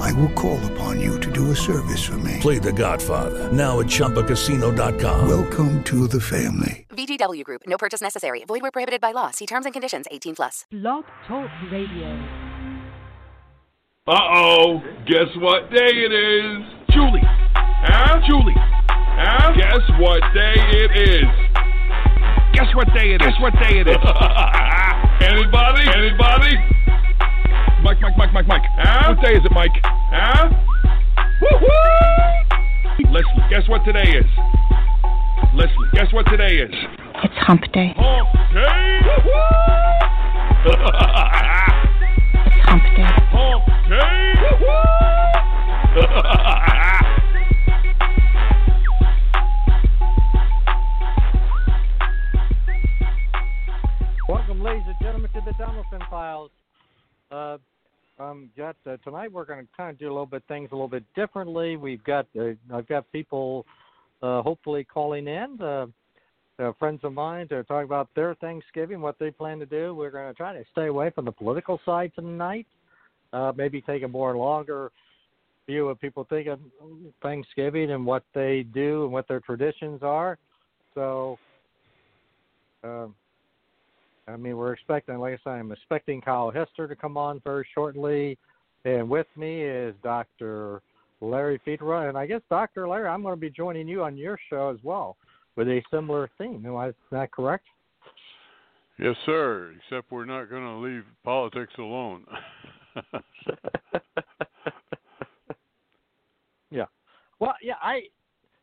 I will call upon you to do a service for me. Play The Godfather now at ChumbaCasino.com. Welcome to the family. VGW Group. No purchase necessary. Void where prohibited by law. See terms and conditions. 18 plus. Blog Talk Radio. Uh-oh. Guess what day it is? Julie. Huh? Julie. Huh? Guess what day it is? Guess what day it is? Guess what day it is? Anybody? Anybody? Mike, Mike, Mike, Mike, Mike. Huh? What day is it, Mike? Huh? Woo-hoo! Leslie, guess what today is? Leslie, guess what today is? It's Hump Day. Hump day! Woo-hoo! It's Hump Day. Hump day! Woo-hoo! Welcome, ladies and gentlemen, to the Donelson Files. Uh, um, got uh, tonight. We're going to kind of do a little bit things a little bit differently. We've got uh, I've got people uh, hopefully calling in, uh, uh, friends of mine, to talk about their Thanksgiving, what they plan to do. We're going to try to stay away from the political side tonight. Uh, maybe take a more longer view of people thinking Thanksgiving and what they do and what their traditions are. So. Um, I mean, we're expecting, like I said, I'm expecting Kyle Hester to come on very shortly. And with me is Dr. Larry Fedewa. And I guess, Dr. Larry, I'm going to be joining you on your show as well with a similar theme. Is that correct? Yes, sir. Except we're not going to leave politics alone. yeah. Well, yeah, I.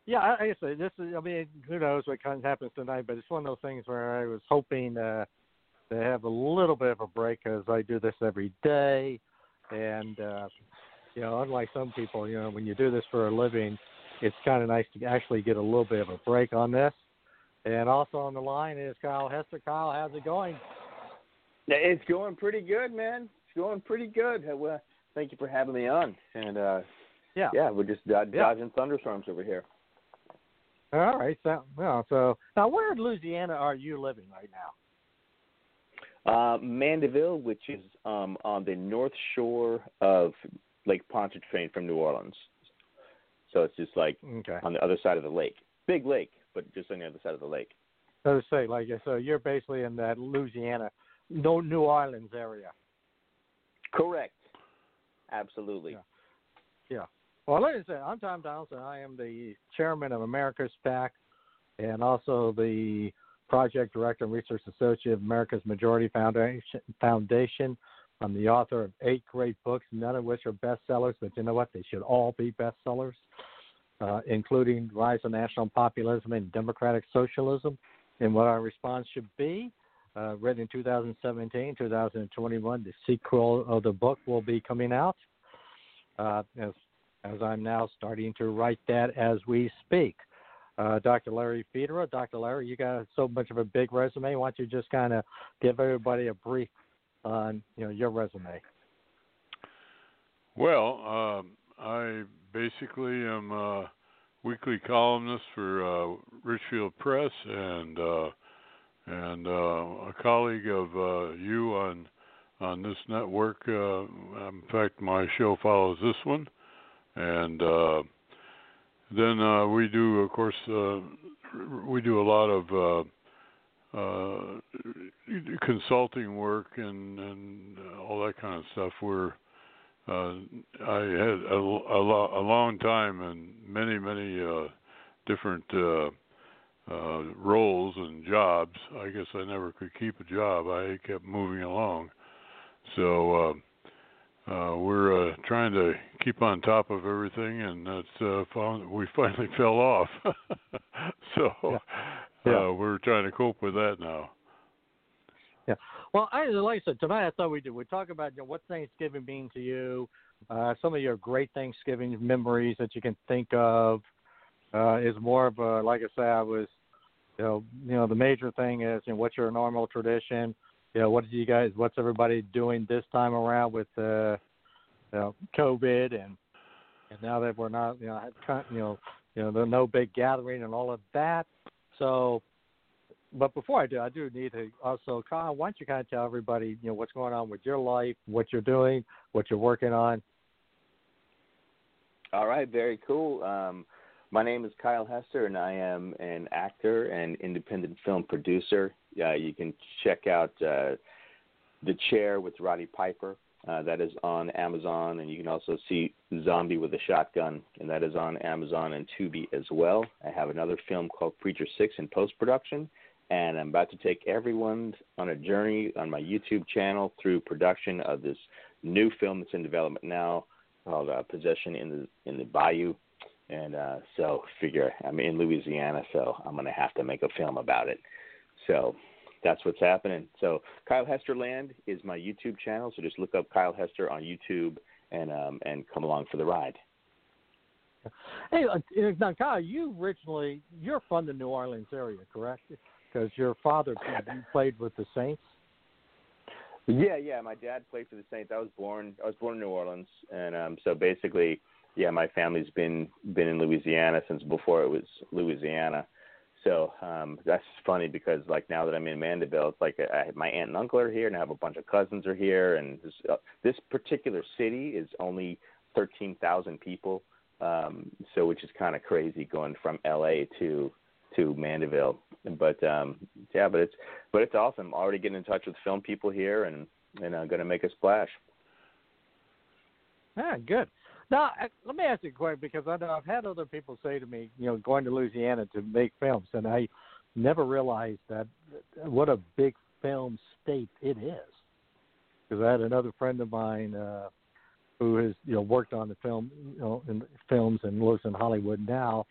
Yeah, I, I say this is. I mean, who knows what kind of happens tonight? But it's one of those things where I was hoping uh, to have a little bit of a break because I do this every day, and uh, you know, unlike some people, you know, when you do this for a living, it's kind of nice to actually get a little bit of a break on this. And also on the line is Kyle Hester. Kyle, how's it going? It's going pretty good, man. It's going pretty good. Well, thank you for having me on. And uh, yeah, yeah, we're just uh, Yeah. dodging thunderstorms over here. All right. So, well, so now where in Louisiana are you living right now? Uh, Mandeville, which is um, on the north shore of Lake Pontchartrain from New Orleans. So it's just like Okay. on the other side of the lake. Big lake, but just on the other side of the lake. So to say, like, so you're basically in that Louisiana, no New Orleans area. Correct. Absolutely. Yeah. Yeah. Well, like I said, I'm Tom Donelson. I am the chairman of America's PAC and also the project director and research associate of America's Majority Foundation. Foundation. I'm the author of eight great books, none of which are bestsellers, but you know what? They should all be bestsellers, uh, including Rise of National Populism and Democratic Socialism and What Our Response Should Be. Uh, written in 2017, 2021. The sequel of the book will be coming out uh, as as I'm now starting to write that as we speak. Uh, Dr. Larry Fedewa, Dr. Larry, you got so much of a big resume. Why don't you just kind of give everybody a brief on you know your resume? well, um, I basically am a weekly columnist for uh, Richfield Press and uh, and uh, a colleague of uh, you on on this network. Uh, in fact, my show follows this one, and uh, then uh, we do, of course, uh, we do a lot of uh, uh, consulting work and and all that kind of stuff. We're uh, I had a, a, lo- a long time and many many uh, different roles and jobs. I guess I never could keep a job. I kept moving along. So uh, uh, we're uh, trying to keep on top of everything, and that's uh, found we finally fell off. so Yeah. Yeah. Uh, we're trying to cope with that now. Yeah. Well, I like I said tonight. I thought we did. We talk about you know, what Thanksgiving means to you, uh, some of your great Thanksgiving memories that you can think of. Uh, is more of a like I say, I was you know, you know, the major thing is, you know, what's your normal tradition? You know, what do you guys, what's everybody doing this time around with, uh, you know, COVID and and now that we're not, you know, you know, you know, there's no big gathering and all of that. So, but before I do, I do need to also, Kyle, why don't you kind of tell everybody, you know, what's going on with your life, what you're doing, what you're working on. All right, very cool. Um, my name is Kyle Hester, and I am an actor and independent film producer. Uh, you can check out uh, The Chair with Roddy Piper. Uh, that is on Amazon, and you can also see Zombie with a Shotgun, and that is on Amazon and Tubi as well. I have another film called Preacher Six in post production, and I'm about to take everyone on a journey on my YouTube channel through production of this new film that's in development now called uh, Possession in the in the Bayou. And uh, so, figure I'm in Louisiana, so I'm going to have to make a film about it. So that's what's happening. So Kyle Hester Land is my YouTube channel. So just look up Kyle Hester on YouTube and um, and come along for the ride. Hey, uh, now Kyle, you originally you're from the New Orleans area, correct? Because your father played with the Saints. Yeah, yeah. My dad played for the Saints. I was born. I was born in New Orleans, and um, so basically, yeah, my family's been been in Louisiana since before it was Louisiana. So um, that's funny because like now that I'm in Mandeville, it's like I, my aunt and uncle are here, and I have a bunch of cousins are here, and this, uh, this particular city is only thirteen thousand people, um, so which is kind of crazy going from L.A. to to Mandeville. But um, yeah, but it's but it's awesome. Already getting in touch with film people here, and and I'm uh, going to make a splash. Yeah, good. Now, let me ask you a question because I know I've had other people say to me, you know, going to Louisiana to make films, and I never realized that what a big film state it is. Because I had another friend of mine uh, who has, you know, worked on the film, you know, in films and lives in Hollywood now,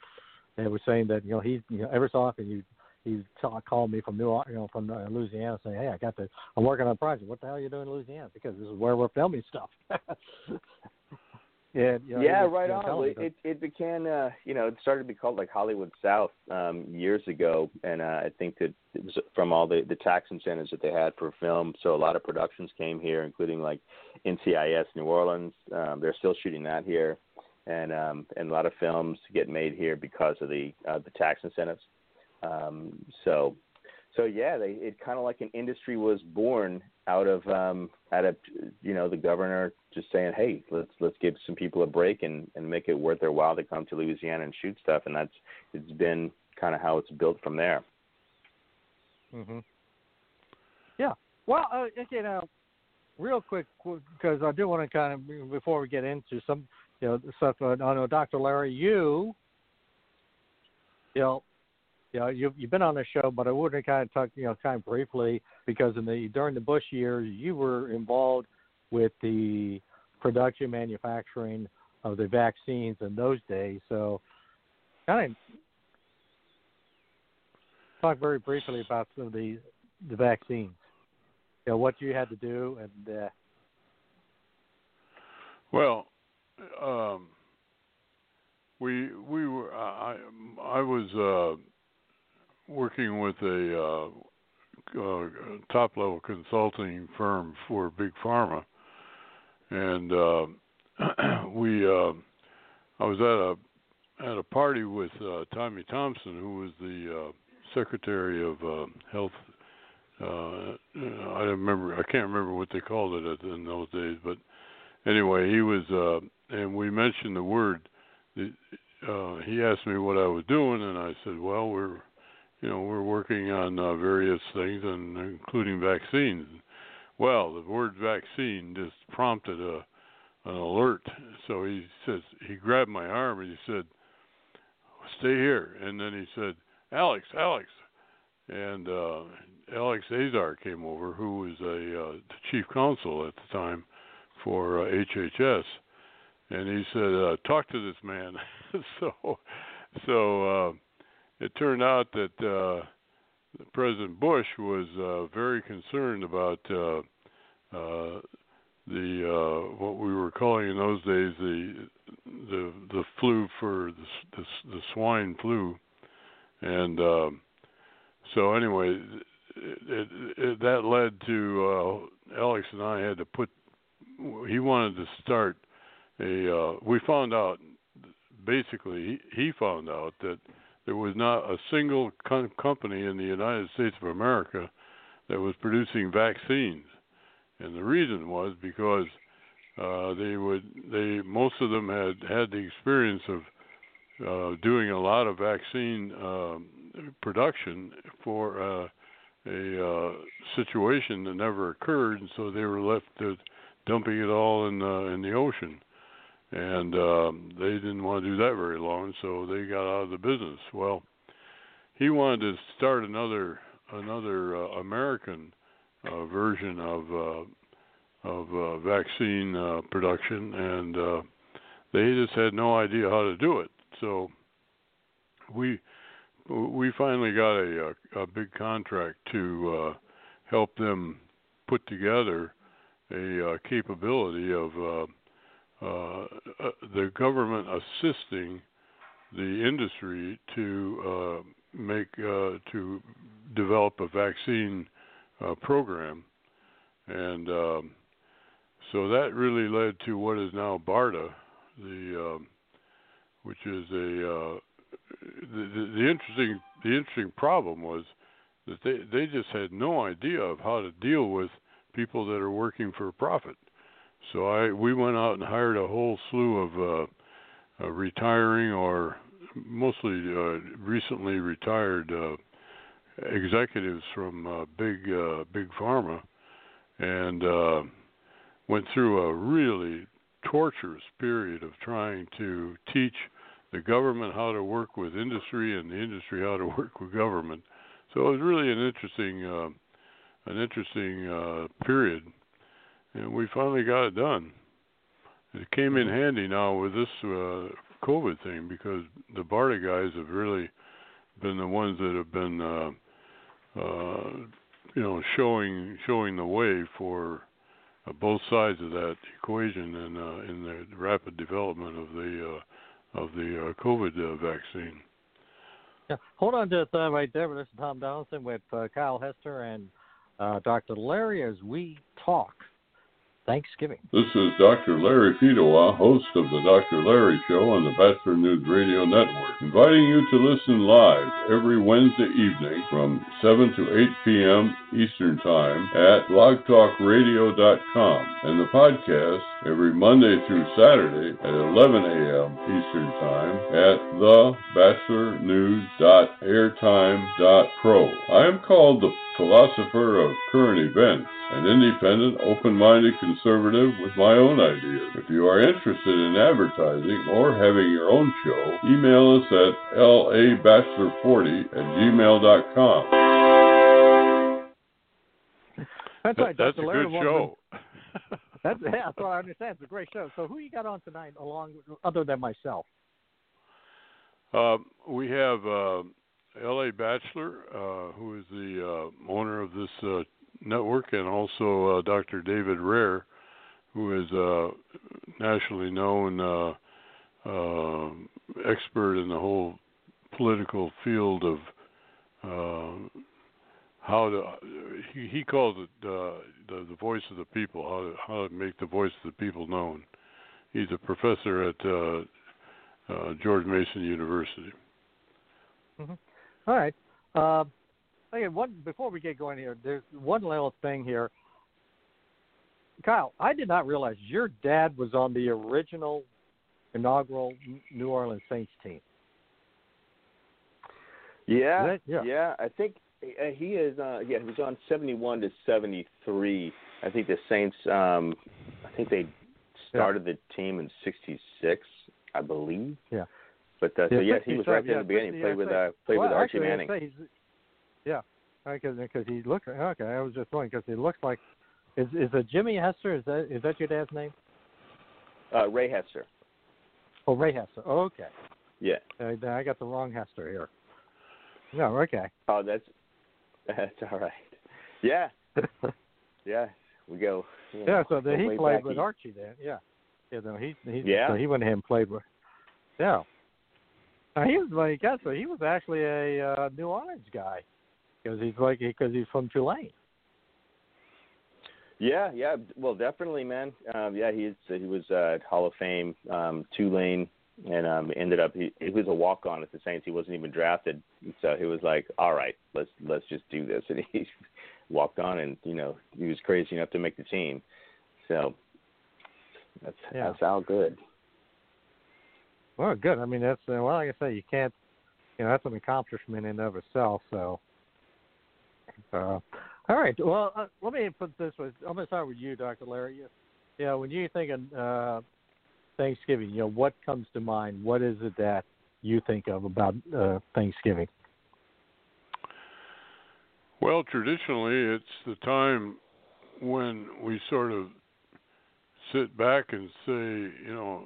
and was saying that, you know, he's, you know, every so often you he called me from New, you know, from uh, Louisiana, saying, "Hey, I got the, I'm working on a project. What the hell are you doing in Louisiana? Because this is where we're filming stuff." Yeah, you know, yeah, was, right on. It, it it became uh, you know, it started to be called like Hollywood South um years ago and uh, I think that it was from all the the tax incentives that they had for film. So a lot of productions came here including like NCIS New Orleans. Um they're still shooting that here and um and a lot of films get made here because of the uh, the tax incentives. Um so so yeah, they it kind of like an industry was born out of um out of you know the governor just saying, hey, let's let's give some people a break and and make it worth their while to come to Louisiana and shoot stuff, and that's it's been kind of how it's built from there. Mhm. Yeah. Well, uh, okay, now, real quick, because I do want to kind of before we get into some, you know, stuff. Uh, I know, Dr. Larry, you, you know, you know, you've you've been on the show, but I wanted to kind of talk, you know, kind of briefly because in the during the Bush years, you were involved with the production manufacturing of the vaccines in those days. So, kind of talk very briefly about some of the the vaccines. You know, what you had to do, and uh, well, um, we we were I I was uh, working with a uh, uh, top level consulting firm for big pharma, and uh, we uh, I was at a at a party with uh, Tommy Thompson, who was the uh, Secretary of Health. I remember. I can't remember what they called it in those days, but anyway, he was, and we mentioned the word. Uh, he asked me what I was doing, and I said, "Well, we're you know, we're working on uh, various things, and including vaccines. Well, the word vaccine just prompted a an alert. So he says he grabbed my arm and he said, "Stay here." And then he said, "Alex, Alex," and uh, Alex Azar came over, who was a uh, the chief counsel at the time for uh, HHS, and he said, uh, "Talk to this man." so, so. It turned out that uh, President Bush was uh, very concerned about uh, uh, the uh, what we were calling in those days the the the flu for the the, the swine flu, and uh, so anyway, it, it, it, that led to uh, Alex and I had to put. He wanted to start a. Uh, we found out basically he, he found out that there was not a single com- company in the United States of America that was producing vaccines, and the reason was because uh, they would they most of them had had the experience of uh, doing a lot of vaccine um, production for uh, a uh, situation that never occurred, and so they were left to dumping it all in uh, in the ocean. And um, they didn't want to do that very long, so they got out of the business. Well, he wanted to start another another uh, American uh, version of uh, of uh, vaccine uh, production, and uh, they just had no idea how to do it. So we we finally got a a, a big contract to uh, help them put together a uh, capability of uh, uh, uh, the government assisting the industry to uh, make uh, to develop a vaccine uh, program, and um, so that really led to what is now BARDA, the um, which is a the, the, the interesting the interesting problem was that they they just had no idea of how to deal with people that are working for profit. So I we went out and hired a whole slew of uh, uh, retiring or mostly uh, recently retired uh, executives from uh, big uh, big pharma, and uh, went through a really torturous period of trying to teach the government how to work with industry and the industry how to work with government. So it was really an interesting uh, an interesting uh, period, and we finally got it done. It came in handy now with this uh, COVID thing because the BARDA guys have really been the ones that have been, uh, uh, you know, showing showing the way for uh, both sides of that equation and uh, in the rapid development of the uh, of the uh, COVID uh, vaccine. Yeah, hold on just uh, right there. This is Tom Donelson with uh, Kyle Hester and uh, Dr. Larry as we talk Thanksgiving. This is Dr. Larry Fedewa, host of the Dr. Larry Show on the Batchelor News Radio Network, inviting you to listen live every Wednesday evening from 7 to 8 p.m. Eastern Time at blogtalkradio.com and the podcast every Monday through Saturday at 11 a.m. Eastern Time at thebatchelornews.airtime.pro. I am called the philosopher of current events an independent, open minded conservative with my own ideas. If you are interested in advertising or having your own show, email us at labatchelor40 at gmail.com. That's right. That's a Larry good show. That's, yeah, that's what I understand. It's a great show. So, who you got on tonight, along other than myself? Uh, we have uh, L.A. Batchelor, uh, who is the uh, owner of this uh, network, and also uh, Dr. David Rehr, who is a nationally known expert in the whole political field of how to. He, he calls it uh, the, the voice of the people, how to, how to make the voice of the people known. He's a professor at uh, uh, George Mason University. Mm-hmm. All right. Uh, Okay, one before we get going here, there's one little thing here. Kyle, I did not realize your dad was on the original inaugural New Orleans Saints team. Yeah, That- yeah. yeah. I think he is. Uh, yeah, he was on seventy-one to seventy-three. I think the Saints. Um, I think they started the team in '66, I believe. Yeah. But uh, so Yeah, yes, he was right there yeah, in the beginning. 60, Played with uh, played well, with Archie actually, Manning. yeah, because because he looks okay. I was just wondering because he looks like is is it Jimmy Hester? Is that is that your dad's name? Uh, Ray Hester. Oh, Ray Hester. Oh, okay, Yeah. uh, I got the wrong Hester here. No, okay. Oh, that's that's all right. Yeah, yeah. We go. you Yeah, know, so then he played with east. Archie then. Yeah, yeah. No, he he Yeah. so he went ahead and played with. Yeah. Uh, he was like yeah, so he was actually a uh, New Orleans guy. because he's like because he's from Tulane. Yeah, yeah, well, definitely, man. Um, yeah, he's he was uh, Hall of Fame um, Tulane, and um, ended up he, he was a walk on at the Saints. He wasn't even drafted, so he was like, "All right, let's let's just do this," and he walked on, and you know he was crazy enough to make the team. So that's Yeah. that's all good. Well, good. I mean, that's uh, well, like I say, you can't, you know, that's an accomplishment in and of itself. So, uh, all right. Well, uh, let me put this way. I'm going to start with you, Dr. Larry. You, you know, when you think of uh, Thanksgiving, you know, what comes to mind? What is it that you think of about uh, Thanksgiving? Well, traditionally, it's the time when we sort of sit back and say, you know,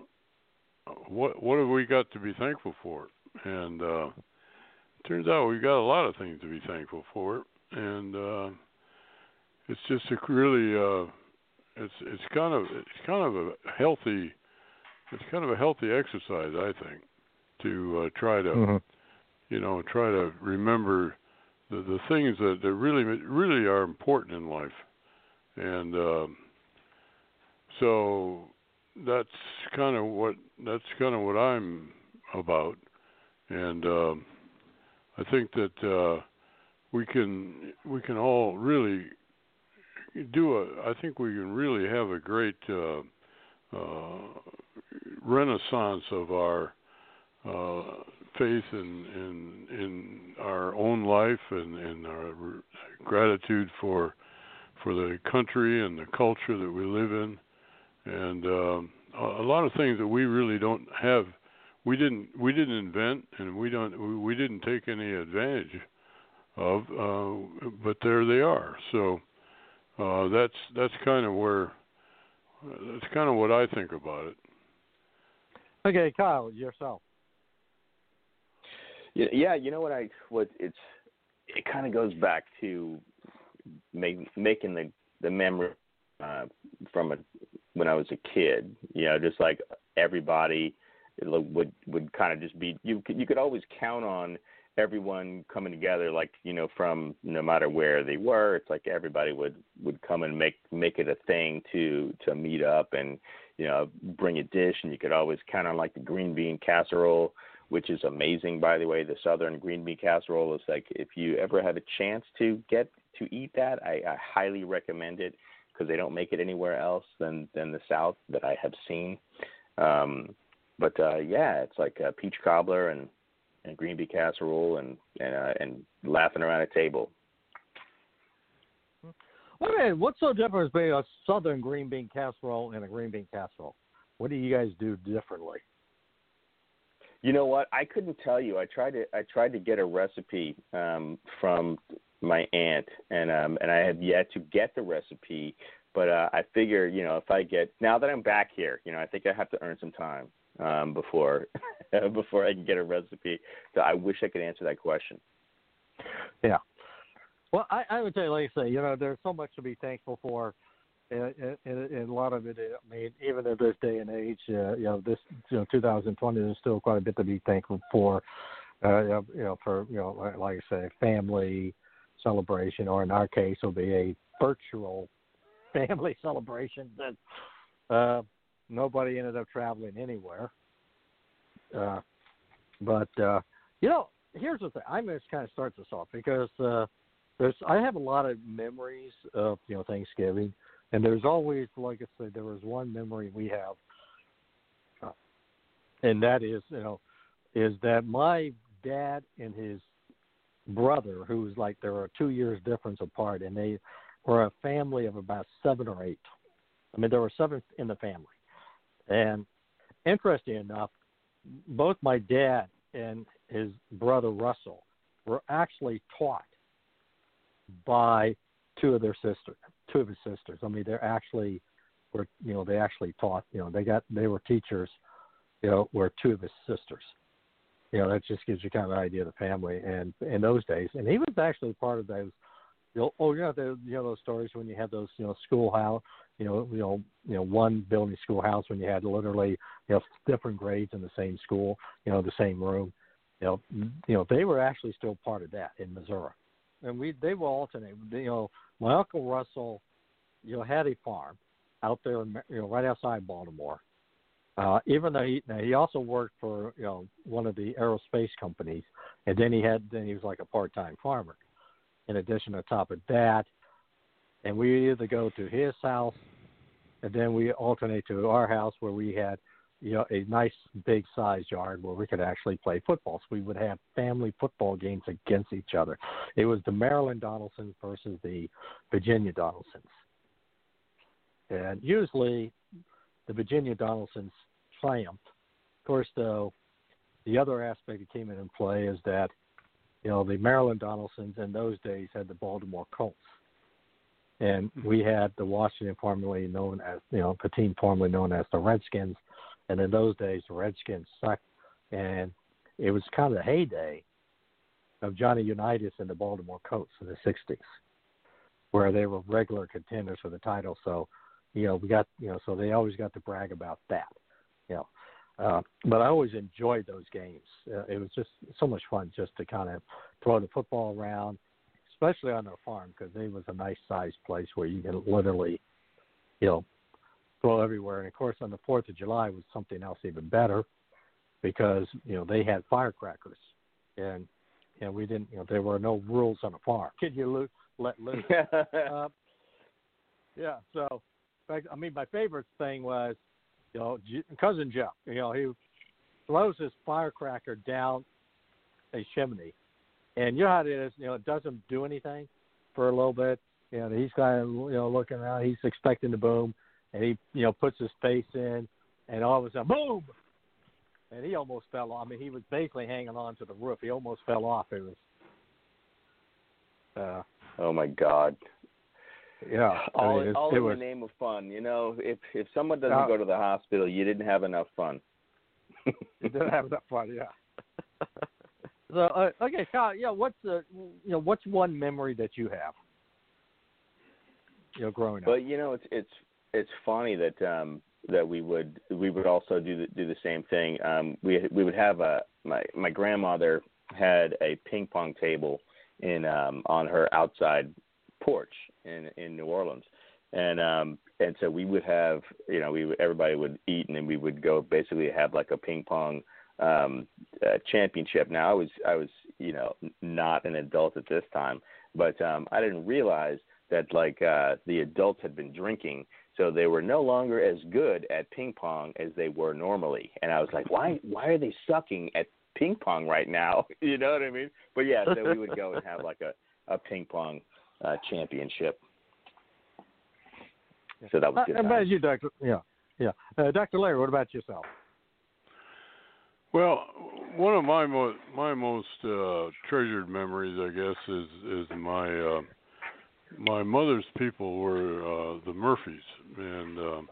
what what have we got to be thankful for? And uh turns out we've got a lot of things to be thankful for, and uh it's just a really uh it's it's kind of it's kind of a healthy it's kind of a healthy exercise, I think, to uh, try to you know try to remember the the things that, that really really are important in life, and um, so that's kind of what that's kind of what I'm about, and um, I think that uh, we can we can all really do a. I think we can really have a great uh, renaissance of our uh, faith in in in our own life and and our gratitude for for the country and the culture that we live in. And um, a lot of things that we really don't have we didn't we didn't invent and we don't we didn't take any advantage of uh, but there they are. So uh, that's that's kind of where that's kind of what I think about it Okay, Kyle, yourself. Yeah, yeah. You know what I what it's it kind of goes back to make, making the the memory uh, from a, when I was a kid. You know, just like everybody it would would kind of just be you could you could always count on everyone coming together like you know from no matter where they were it's like everybody would would come and make make it a thing to to meet up and you know bring a dish. And you could always count on like the green bean casserole which is amazing by the way. The southern green bean casserole is like if you ever have a chance to get to eat that i, I highly recommend it because they don't make it anywhere else than than the south that i have seen. Um but uh yeah it's like a peach cobbler and and green bean casserole and and uh, and laughing around a table Wait a minute, what's so different between a southern green bean casserole and a green bean casserole? What do you guys do differently? You know what? I couldn't tell you. I tried to I tried to get a recipe um from my aunt and um and I have yet to get the recipe, but uh I figure, you know, if I get now that I'm back here, you know, I think I have to earn some time um before before I can get a recipe. So I wish I could answer that question. Yeah. Well, I, I would you, like I say, you know, there's so much to be thankful for, and, and, and a lot of it. I mean, even in this day and age, uh, you know, this you know, 2020, there's still quite a bit to be thankful for. Uh, you know, for you know, like, like I say, family celebration, or in our case, will be a virtual family celebration that uh, nobody ended up traveling anywhere. Uh, but uh, you know, here's the thing. I'm to kind of start this off because uh, there's I have a lot of memories of you know Thanksgiving, and there's always like I said, there was one memory we have, uh, and that is you know, is that my dad and his brother, who was like there were two years difference apart, and they were a family of about seven or eight. I mean, there were seven in the family, and interesting enough, both my dad and his brother Russell were actually taught by two of their sisters, two of his sisters. I mean, they're actually were you know they actually taught you know they got they were teachers, you know, were two of his sisters. You know, that just gives you kind of an idea of the family and in those days. And he was actually part of those. You know, oh, know, you know those stories when you had those, you know, schoolhouse, you know, you know, you know, one building schoolhouse when you had literally, you know, different grades in the same school, you know, the same room. You know, you know, they were actually still part of that in Missouri and we they will alternate. You know, my uncle Russell, you know, had a farm out there, you know, right outside Baltimore. Uh, even though he now he also worked for you know one of the aerospace companies, and then he had then he was like a part-time farmer. In addition, on top of that, and we either go to his house, and then we alternate to our house where we had you know a nice big size yard where we could actually play football. So we would have family football games against each other. It was the Maryland Donelsons versus the Virginia Donelsons, and usually the Virginia Donelsons triumphed. Of course, though, the other aspect that came into play is that you know the Maryland Donelsons in those days had the Baltimore Colts, and mm-hmm. we had the Washington formerly known as you know the team formerly known as the Redskins, and in those days the Redskins sucked, and it was kind of the heyday of Johnny Unitas and the Baltimore Colts in the '60s, where they were regular contenders for the title. So you know, we got you know, so they always got to brag about that. Uh, but I always enjoyed those games. Uh, it was just so much fun just to kind of throw the football around, especially on their farm because it was a nice sized place where you can literally, you know, throw everywhere. And of course, on the Fourth of July was something else even better because you know they had firecrackers, and you know we didn't. You know there were no rules on a farm. Can you lo- let loose? uh, yeah. So fact, I mean, my favorite thing was, you know, cousin Joe. You know, he throws his firecracker down a chimney, and you know how it is. You know, it doesn't do anything for a little bit. You know, he's kind of you know looking around. He's expecting the boom, and he you know puts his face in, and all of a sudden, boom! And he almost fell off. I mean, he was basically hanging on to the roof. He almost fell off. It was. Uh, oh my God! Yeah, all, I mean, all it in was, the name of fun. You know, if if someone doesn't Uh, go to the hospital, you didn't have enough fun. you didn't have that fun, yeah. so uh, okay, Kyle, yeah, what's the you know what's one memory that you have? You know, growing up. But you know, it's it's it's funny that um that we would we would also do the, do the same thing. Um, we we would have a my my grandmother had a ping pong table in um on her outside porch in in New Orleans, and um and so we would have you know we everybody would eat and then we would go basically have like a ping pong um uh, championship. Now I was I was you know not an adult at this time, but um I didn't realize that like uh the adults had been drinking so they were no longer as good at ping pong as they were normally. And i was like why why are they sucking at ping pong right now? You know what i mean? But yeah so we would go and have like a a ping pong uh championship so that was Uh, good how about you, Doctor? Yeah, yeah. Uh, Doctor Larry, what about yourself? Well, one of my most my most uh, treasured memories, I guess, is is my uh, my mother's people were uh, the Murphys, and um,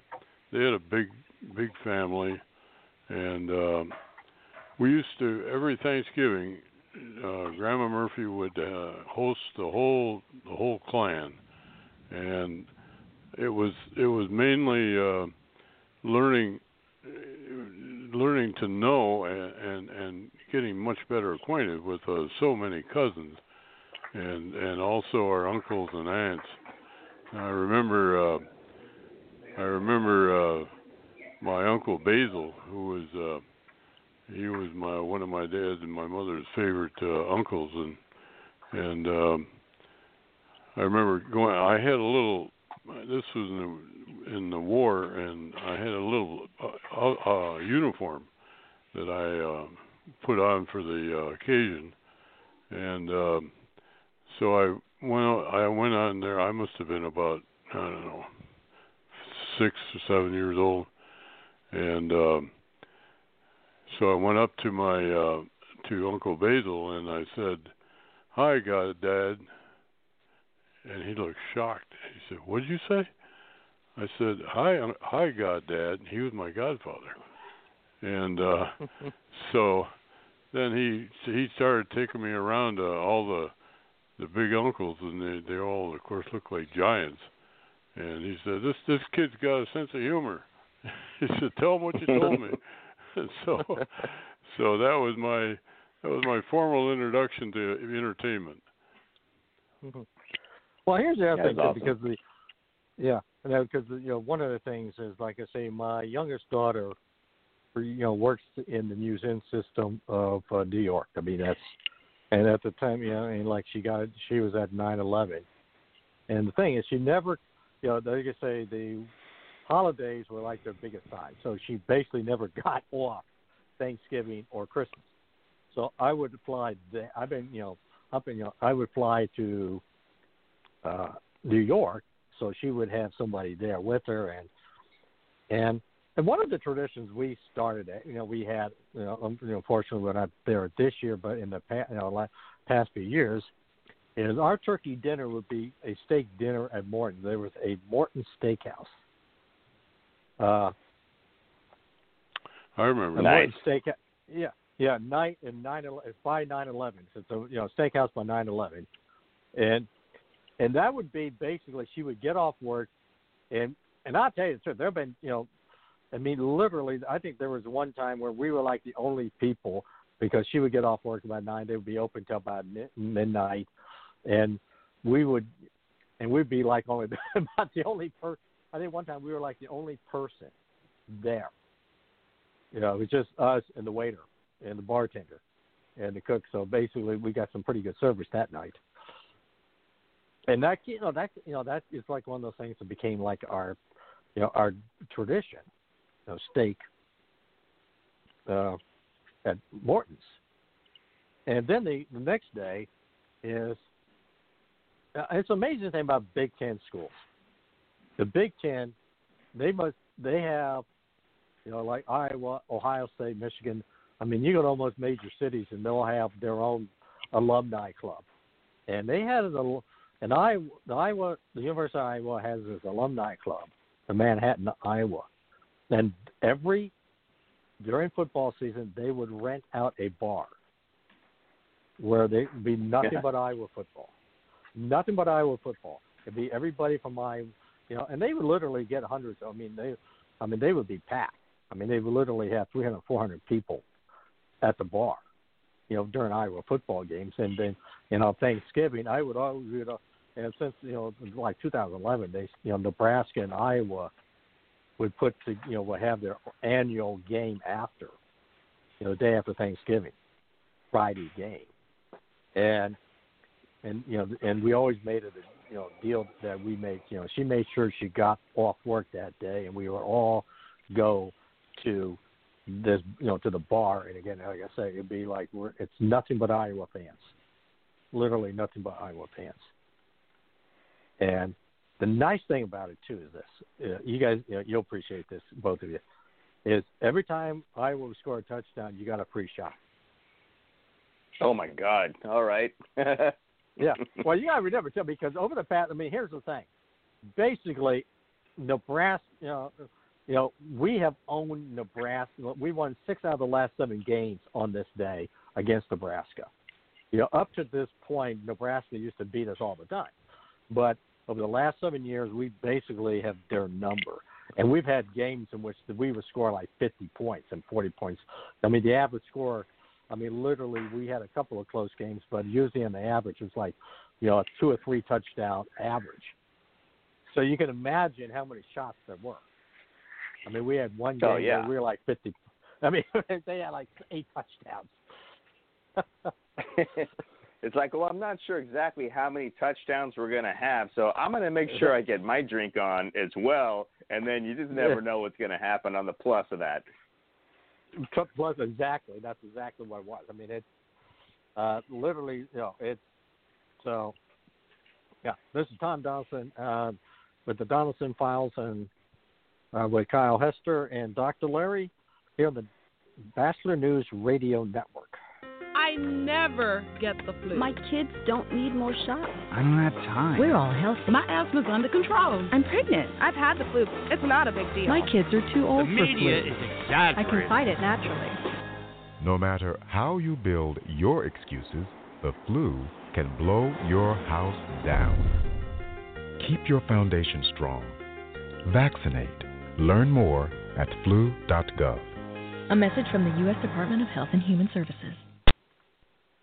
they had a big big family, and um, we used to every Thanksgiving, uh, Grandma Murphy would uh, host the whole the whole clan, and it was it was mainly uh, learning learning to know and, and and getting much better acquainted with uh, so many cousins and and also our uncles and aunts. I remember uh, I remember uh, my uncle Basil, who was uh, he was my one of my dad's and my mother's favorite uh, uncles, and and um, I remember going. I had a little. This was in the, in the war, and I had a little uh, uh, uniform that I uh, put on for the uh, occasion, and um, so I went. I went on there. I must have been about I don't know six or seven years old, and um, so I went up to my uh, to Uncle Basil and I said, "Hi, God, Dad." And he looked shocked. He said, "What did you say?" I said, "Hi, hi, God, Dad." He was my godfather, and uh, so then he he started taking me around to all the the big uncles, and they they all, of course, look like giants. And he said, "This this kid's got a sense of humor." he said, "Tell him what you told me." And so, so that was my that was my formal introduction to entertainment. Well, here's the other Yeah, thing that's too, because the yeah, because you know one of the things is like I say, my youngest daughter, you know, works in the museum system of uh, New York. I mean, that's and at the time, you know, and like she got she was at nine eleven, and the thing is, she never, you know, they could say the holidays were like their biggest time, so she basically never got off Thanksgiving or Christmas. So I would fly. I've been, you know, up in, you know, I would fly to uh, New York, so she would have somebody there with her, and and and one of the traditions we started, at, you know, we had, you know, um, you know, fortunately we're not there this year, but in the past, you know, last, past few years, is our turkey dinner would be a steak dinner at Morton. There was a Morton Steakhouse. Uh, I remember. Morton Steak, yeah, yeah, night and nine it's by nine eleven. So it's a you know steakhouse by nine eleven, and and that would be basically she would get off work, and and I'll tell you the truth. There've been you know, I mean literally. I think there was one time where we were like the only people because she would get off work about nine. They would be open till about midnight, and we would and we'd be like only about the only person. I think one time we were like the only person there. You know, it was just us and the waiter and the bartender and the cook. So basically, we got some pretty good service that night. And that you know that you know that is like one of those things that became like our you know our tradition. You know, steak uh, at Morton's, and then the, the next day is uh, it's amazing thing about Big Ten schools. The Big Ten, they must they have you know, like Iowa, Ohio State, Michigan. I mean, you go to almost major cities and they'll have their own alumni club. And they had an, an Iowa, the Iowa, the University of Iowa has this alumni club, in Manhattan, Iowa. And every during football season, they would rent out a bar where they would be nothing Yeah. but Iowa football, nothing but Iowa football. It'd be everybody from Iowa, you know, and they would literally get hundreds. I mean, they, I mean, they would be packed. I mean, they would literally have 300, 400 people at the bar, you know, during Iowa football games. And then, you know, Thanksgiving, I would always, you know, and since, you know, like 2011, they, you know, Nebraska and Iowa would put, to, you know, would have their annual game after, you know, the day after Thanksgiving, Friday game. And, and, you know, and we always made it a, you know, deal that we made, you know, she made sure she got off work that day and we were all go to this you know to the bar. And again like I say it'd be like we're it's nothing but Iowa fans. Literally nothing but Iowa fans. And the nice thing about it too is this. Uh, you guys you know, you'll appreciate this both of you is every time Iowa would score a touchdown you got a free shot. Oh my God! All right. yeah well you got to remember too because over the past I mean here's the thing basically Nebraska you know you know, we have owned Nebraska. We won six out of the last seven games on this day against Nebraska. You know, up to this point, Nebraska used to beat us all the time, but over the last seven years, we basically have their number. And we've had games in which we would score like 50 points and 40 points. I mean, the average score. I mean, literally, we had a couple of close games, but usually on the average, it was like, you know, a two or three touchdown average. So you can imagine how many shots there were. I mean, we had one oh, game Oh, yeah. where we were like 50. I mean, they had like eight touchdowns. it's like, well, I'm not sure exactly how many touchdowns we're going to have, so I'm going to make sure I get my drink on as well, and then you just never know what's going to happen on the plus of that. Plus, exactly. That's exactly what it was. I mean, it's uh, literally, you know, it's so. Yeah, this is Tom Donelson uh, with the Donelson Files and uh, with Kyle Hester and Dr. Larry here on the Batchelor News Radio Network. I never get the flu. My kids don't need more shots. I don't have time. We're all healthy. My asthma's under control. I'm pregnant. I've had the flu. It's not a big deal. My kids are too old the for media flu. is I exaggerating. can fight it naturally. No matter how you build your excuses, the flu can blow your house down. Keep your foundation strong. Vaccinate. Learn more at flu.gov. A message from the U.S. Department of Health and Human Services.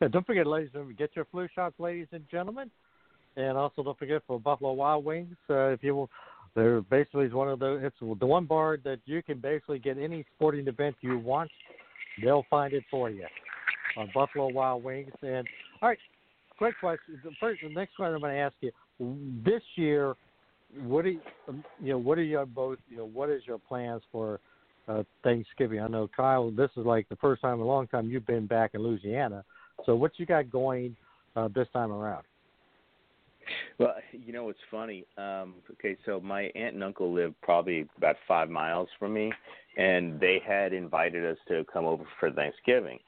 Yeah, don't forget, ladies get your flu shots, ladies and gentlemen. And also, don't forget for Buffalo Wild Wings, uh, if you will, they're basically one of the it's the one bar that you can basically get any sporting event you want. They'll find it for you on Buffalo Wild Wings. And all right, quick question. The first, the next question I'm going to ask you: This year, what do you, um, you know? What are your both? You know, what is your plans for uh, Thanksgiving? I know Kyle. This is like the first time in a long time you've been back in Louisiana. So what you got going uh, this time around? Well, you know what's funny? Um, okay, so my aunt and uncle live probably about five miles from me, and they had invited us to come over for Thanksgiving,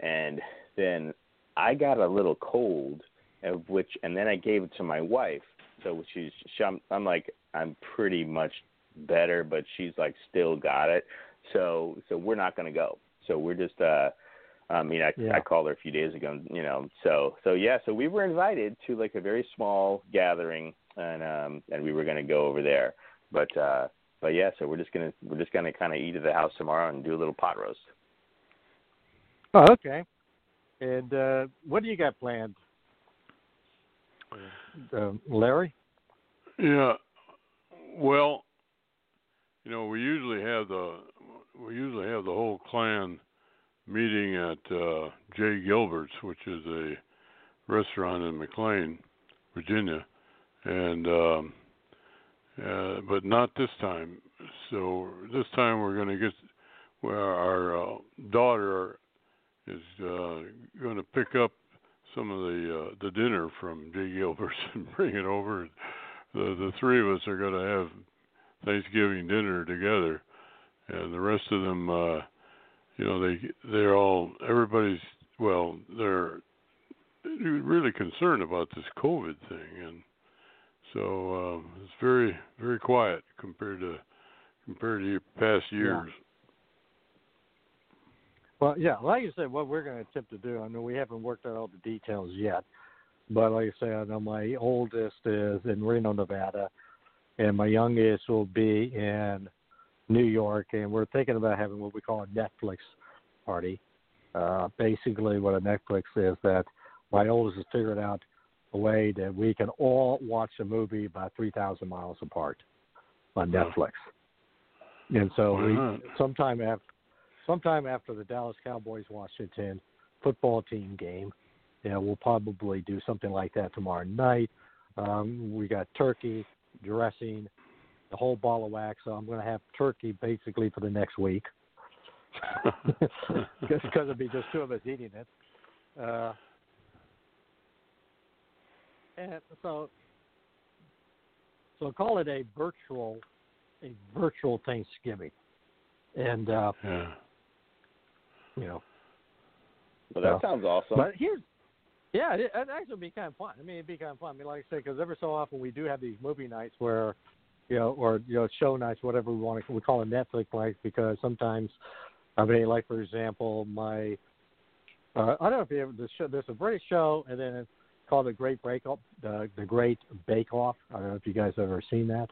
and then I got a little cold, of which, and then I gave it to my wife. So she's, she, I'm, I'm like, I'm pretty much better, but she's like still got it. So, so we're not going to go. So we're just, uh, I mean, I, Yeah. I called her a few days ago, you know. So, so yeah, so we were invited to like a very small gathering, and um, and we were going to go over there. But, uh, but yeah, so we're just gonna we're just gonna kind of eat at the house tomorrow and do a little pot roast. Oh, okay. And uh, what do you got planned, uh, Larry? Yeah. Well, you know, we usually have the we usually have the whole clan meeting at uh J. Gilbert's, which is a restaurant in McLean, Virginia. And um uh but not this time. So this time we're going to get where our uh, daughter is uh going to pick up some of the uh, the dinner from J. Gilbert's and bring it over. The the three of us are going to have Thanksgiving dinner together, and the rest of them, uh, you know, they they're all everybody's well, they're really concerned about this COVID thing, and so um, it's very very quiet compared to compared to past years. Well, yeah, like I said, what we're going to attempt to do, I know we haven't worked out all the details yet, but like I said, I know my oldest is in Reno, Nevada, and my youngest will be in New York, and we're thinking about having what we call a Netflix party. Uh, basically, what a Netflix is that my oldest has figured out a way that we can all watch a movie about 3,000 miles apart on Netflix. And so we sometime after sometime after the Dallas Cowboys Washington football team game, you know, we'll probably do something like that tomorrow night. Um, we got turkey, dressing, the whole ball of wax. So I'm going to have turkey basically for the next week just because it'll be just two of us eating it. Uh, and so, so call it a virtual, a virtual Thanksgiving, and uh, yeah. you know. Well, that so- sounds awesome. But here's, yeah, it, it actually would be kind of fun. I mean, it'd be kind of fun. I mean, like I say, because every so often we do have these movie nights where, you know, or you know, show nights, whatever we want to, we call it Netflix nights, because sometimes, I mean, like for example, my, uh, I don't know if you ever the show. There's a British show, and then it's called The Great Break Off, the the Great Bake Off. I don't know if you guys have ever seen that.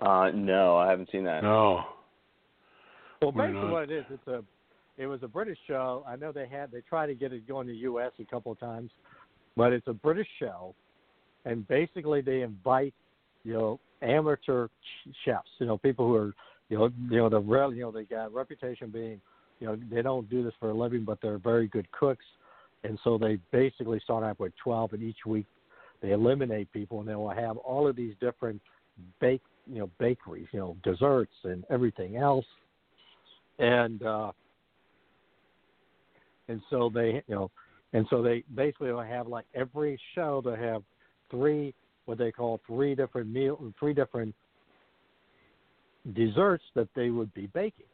uh, no, I haven't seen that. No. Well, We're basically not. what it is, it's a, it was a British show. I know they had they tried to get it going to the U.S. a couple of times, but it's a British show, and basically they invite, you know, amateur ch- chefs, you know, people who are, you know, you know the you know, they got reputation being, you know, they don't do this for a living, but they're very good cooks, and so they basically start out with twelve, and each week they eliminate people, and they will have all of these different bake, you know, bakeries, you know, desserts and everything else. And uh and so they you know and so they basically will have like every show they have three what they call three different meal three different desserts that they would be baking.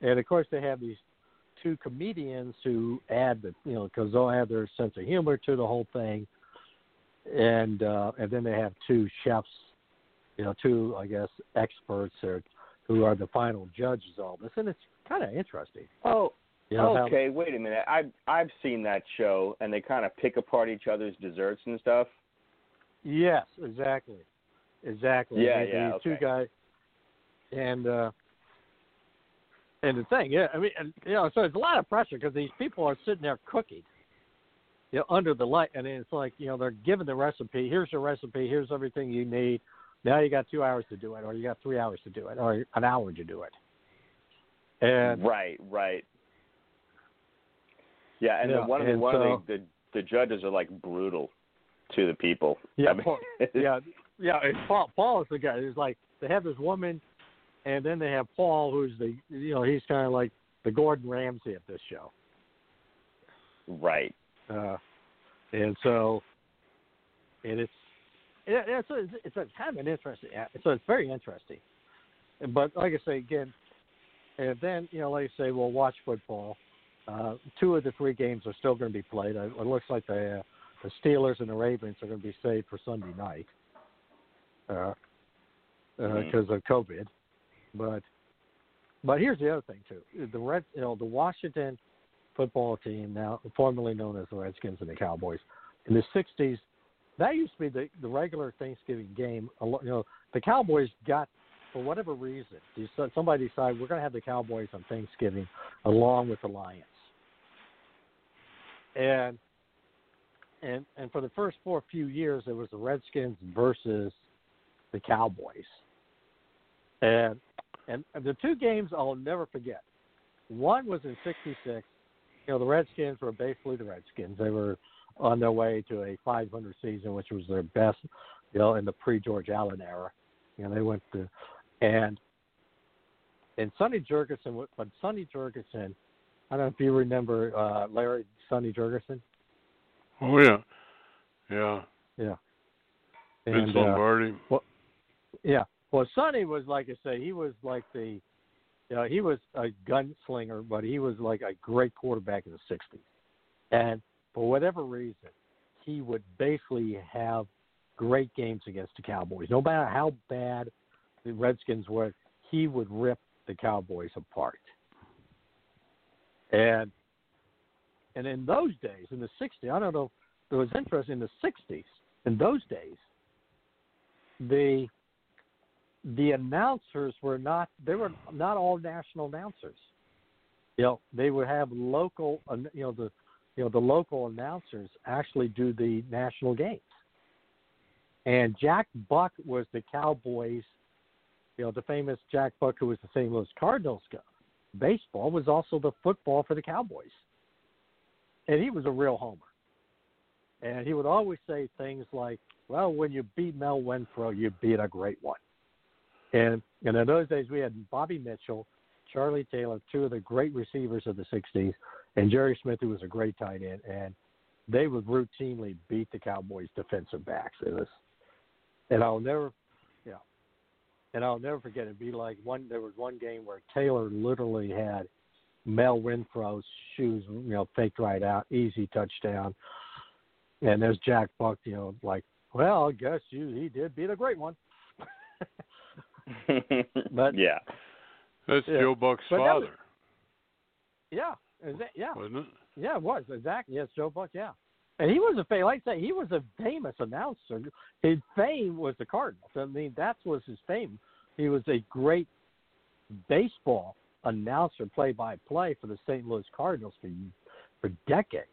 And of course they have these two comedians who add the you know because they'll add their sense of humor to the whole thing, and uh, and then they have two chefs, you know, two I guess experts or who are the final judges of all this, and it's kind of interesting. Oh, You know, how- okay. Wait a minute. I've I've seen that show, and they kind of pick apart each other's desserts and stuff. Yes, exactly, exactly. Yeah, yeah, These two guys, and uh, and the thing, yeah, I mean, and, you know, so it's a lot of pressure because these people are sitting there cooking, you know, under the light, and it's like, you know, they're given the recipe. Here's your recipe. Here's everything you need. Now you got two hours to do it, or you got three hours to do it, or an hour to do it. And right, right. Yeah, and Yeah, the, one of the and one so- of the, the the judges are like brutal to the people. Yeah, I mean, Paul, yeah, yeah. Paul, Paul is the guy who's like they have this woman, and then they have Paul, who's the you know he's kind of like the Gordon Ramsay of this show. right. Uh, and so, and it's it, it's a, it's a kind of an interesting. So it's very interesting. But like I say again, and then you know, like I say, we'll watch football. Uh, two of the three games are still going to be played. It looks like the uh, the Steelers and the Ravens are going to be saved for Sunday night because uh, uh, Mhm. 'cause of COVID. But but here's the other thing too: the Red, you know, the Washington football team now formerly known as the Redskins and the Cowboys in the '60s. That used to be the the regular Thanksgiving game. You know, the Cowboys got for whatever reason, somebody decided we're going to have the Cowboys on Thanksgiving along with the Lions. And and and for the first four few years, it was the Redskins versus the Cowboys. And and the two games I'll never forget. One was in '66. You know, the Redskins were basically the Redskins. They were on their way to a 500 season, which was their best, you know, in the pre-George Allen era. You know, they went to and and Sonny Jurgensen, but Sonny Jurgensen, I don't know if you remember uh, Larry Sonny Jurgensen. Oh yeah, yeah. Yeah. Vince uh, Lombardi. well, yeah. Well, Sonny was like I say, he was like the, you know, he was a gunslinger, but he was like a great quarterback in the '60s. And for whatever reason, he would basically have great games against the Cowboys. No matter how bad the Redskins were, he would rip the Cowboys apart. And and in those days, in the '60s, I don't know. there was interest in the '60s. In those days, the the announcers were not they were not all national announcers. You know, they would have local you know the you know the local announcers actually do the national games. And Jack Buck was the Cowboys, you know, the famous Jack Buck who was the St. Louis Cardinals guy. Baseball was also the football for the Cowboys. And he was a real homer. And he would always say things like, Well, when you beat Mel Renfro, you beat a great one. And and in those days we had Bobby Mitchell, Charlie Taylor, two of the great receivers of the '60s, and Jerry Smith, who was a great tight end, and they would routinely beat the Cowboys' defensive backs. It was, and I'll never, yeah, and I'll never forget. It'd be like one. There was one game where Taylor literally had Mel Renfro's shoes, you know, faked right out, easy touchdown, and there's Jack Buck, you know, like, well, I guess you he did beat a great one. But- yeah, That's Yeah. Joe Buck's But that was- father, Yeah, is that, yeah. wasn't it? Yeah, it was exactly. Yes, Joe Buck. Yeah, and he was a fa- like I say, he was a famous announcer. His fame was the Cardinals. I mean, that was his fame. He was a great baseball announcer, play-by-play for the St. Louis Cardinals for for decades.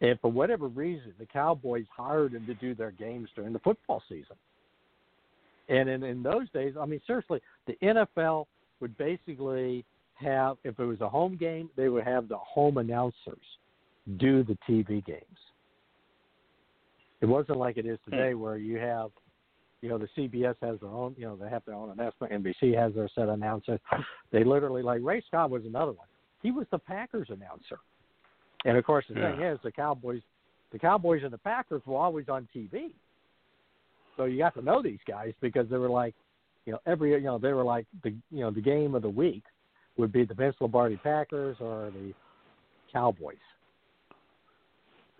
And for whatever reason, the Cowboys hired him to do their games during the football season. And in, in those days, I mean, seriously, the NFL would basically have, if it was a home game, they would have the home announcers do the TV games. It wasn't like it is hmm. today, where you have, you know, the CBS has their own, you know, they have their own announcement. NBC has their set announcers. They literally, like Ray Scott was another one. He was the Packers announcer, and of course, the thing is, the Cowboys, the Cowboys and the Packers were always on TV. So you got to know these guys because they were like, you know, every you know they were like the you know the game of the week would be the Vince Lombardi Packers or the Cowboys.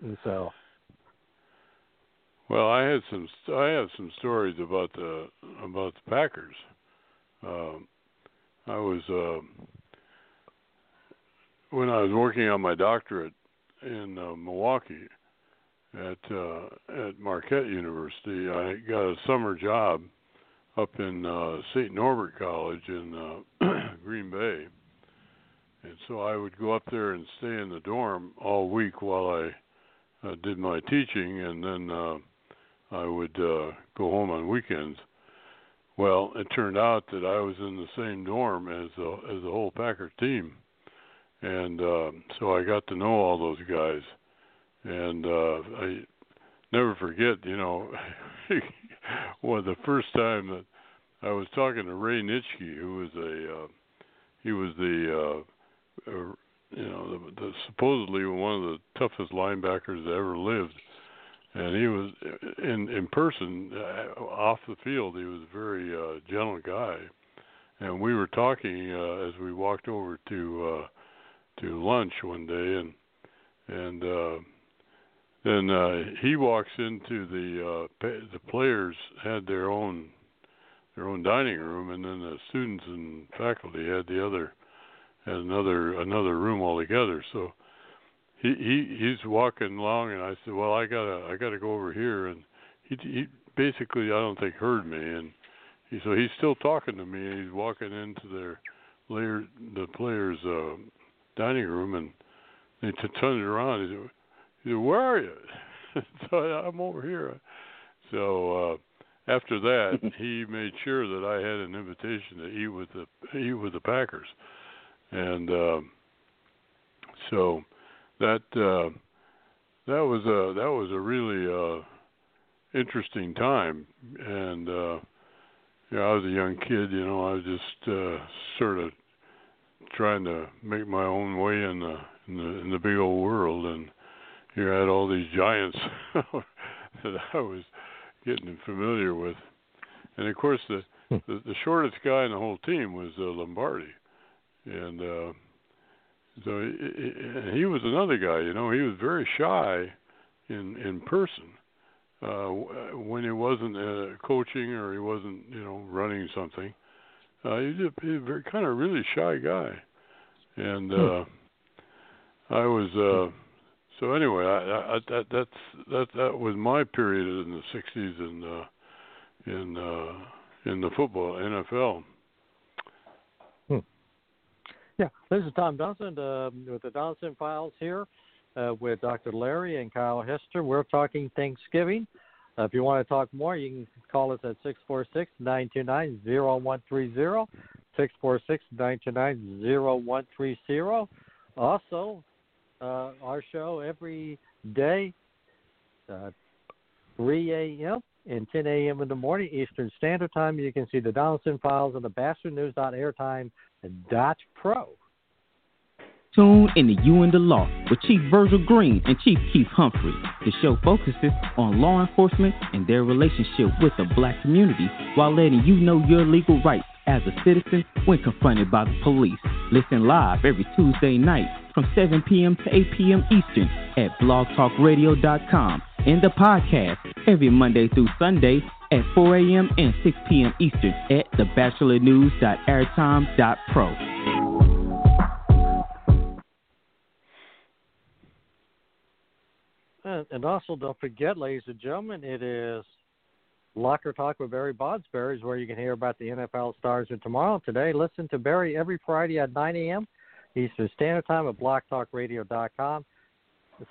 And so, Well, I had some I have some stories about the about the Packers. Um, I was uh, when I was working on my doctorate in uh, Milwaukee at uh, at Marquette University. I got a summer job up in uh, St. Norbert College in uh, Green Bay, and so I would go up there and stay in the dorm all week while I uh, did my teaching, and then uh, I would uh, go home on weekends. Well, it turned out that I was in the same dorm as the as the whole Packer team, and uh, so I got to know all those guys, and uh, I never forget. You know, well, the first time that I was talking to Ray Nitschke, who was a uh, he was the uh, uh, you know the, the supposedly one of the toughest linebackers that ever lived and he was in in person uh, off the field he was a very uh gentle guy. And we were talking uh, as we walked over to uh to lunch one day and and uh then uh he walks into the uh pa- the players had their own their own dining room and then the students and faculty had the other had another another room altogether. So he he he's walking along and I said, "Well, I got to I got to go over here." And he he basically I don't think heard me and he so he's still talking to me and he's walking into their layer the players uh dining room and they t- turned around he said, he said, "Where are you?" so I, I'm over here. So uh after that, he made sure that I had an invitation to eat with the eat with the Packers. And um so that uh that was a that was a really uh interesting time. And uh yeah I was a young kid you know I was just uh sort of trying to make my own way in the in the in the big old world. And here I had all these giants that I was getting familiar with. And of course the the, the shortest guy in the whole team was uh, Lombardi. And uh so he, he was another guy, you know. He was very shy in in person uh, when he wasn't uh, coaching or he wasn't, you know, running something. Uh, he's a, he's a very kind of really shy guy, and uh, I was. Uh, so anyway, I, I, that that's that that was my period in the '60s and uh, in uh, in the football NFL. Yeah, this is Tom Donelson uh, with the Donelson Files here uh, with Dr. Larry and Kyle Hester. We're talking Thanksgiving. Uh, if you want to talk more, you can call us at 646 929 0130. 646 929 0130. Also, uh, our show every day, uh, 3 a.m. and 10 a.m. in the morning Eastern Standard Time. You can see the Donaldson Files on the batchelornews.airtime.pro. Tune in to You and the Law with Chief Virgil Green and Chief Keith Humphrey. The show focuses on law enforcement and their relationship with the black community while letting you know your legal rights as a citizen when confronted by the police. Listen live every Tuesday night from 7 p.m. to 8 p.m. Eastern at blogtalkradio.com and the podcast every Monday through Sunday at 4 a.m. and 6 p.m. Eastern at thebatchelornews.airtime.pro. And, and also, don't forget, ladies and gentlemen, it is Locker Talk with Barry Bodsberry, is where you can hear about the NFL stars of tomorrow. Today, listen to Barry every Friday at 9 a.m. Eastern Standard Time at blogtalkradio.com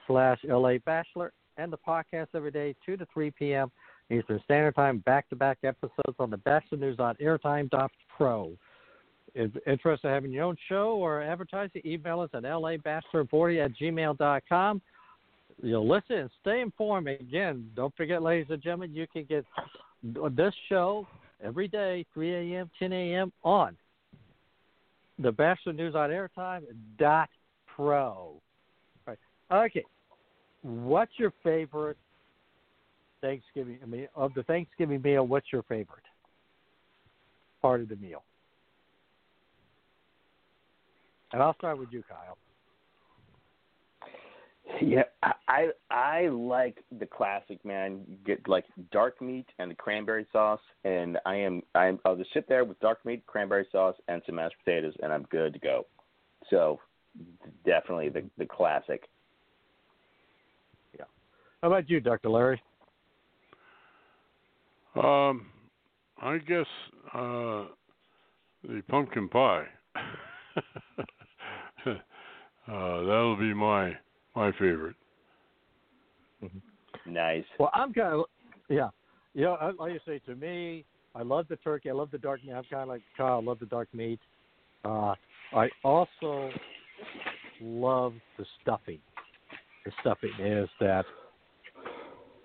slash LA Batchelor, and the podcast every day, 2 to 3 p.m. Eastern Standard Time, back-to-back episodes on the Batchelor News on airtime.pro. If interested in having your own show or advertising, email us at labatchelor40 at gmail.com you'll listen and stay informed. Again, don't forget, ladies and gentlemen, you can get this show every day, 3 a.m., 10 a.m. on the Batchelor News on Airtime dot pro. Right. Okay. What's your favorite Thanksgiving? I mean, of the Thanksgiving meal, what's your favorite part of the meal? And I'll start with you, Kyle. Yeah, I I I like the classic man. You get like dark meat and the cranberry sauce, and I am I'm I'll just sit there with dark meat, cranberry sauce, and some mashed potatoes, and I'm good to go. So definitely the the classic. Yeah. How about you, Doctor Larry? Um, I guess uh, the pumpkin pie. uh, that'll be my my favorite. Nice. Well, I'm kind of, yeah, yeah. I- Like you say, to me, I love the turkey. I love the dark meat. I'm kind of like Kyle. I love the dark meat. Uh, I also love the stuffing. The stuffing is that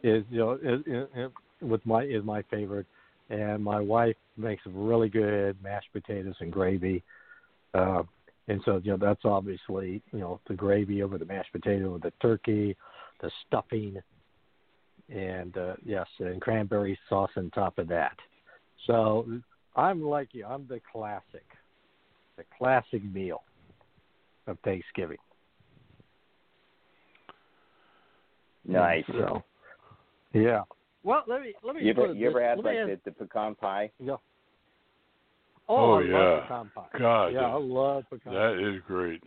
is you know it, is, is with my is my favorite, and my wife makes really good mashed potatoes and gravy. Uh, and so, you know, that's obviously, you know, the gravy over the mashed potato with the turkey, the stuffing, and uh, yes, and cranberry sauce on top of that. So I'm like you. I'm the classic, the classic meal of Thanksgiving. Nice. So, yeah. Well, let me let me. You ever put you ever this- had let like me ask- the, the pecan pie? Yeah. Oh, Oh, I yeah. love pecan pie. God, yeah, I love pecan. Pie. That is great.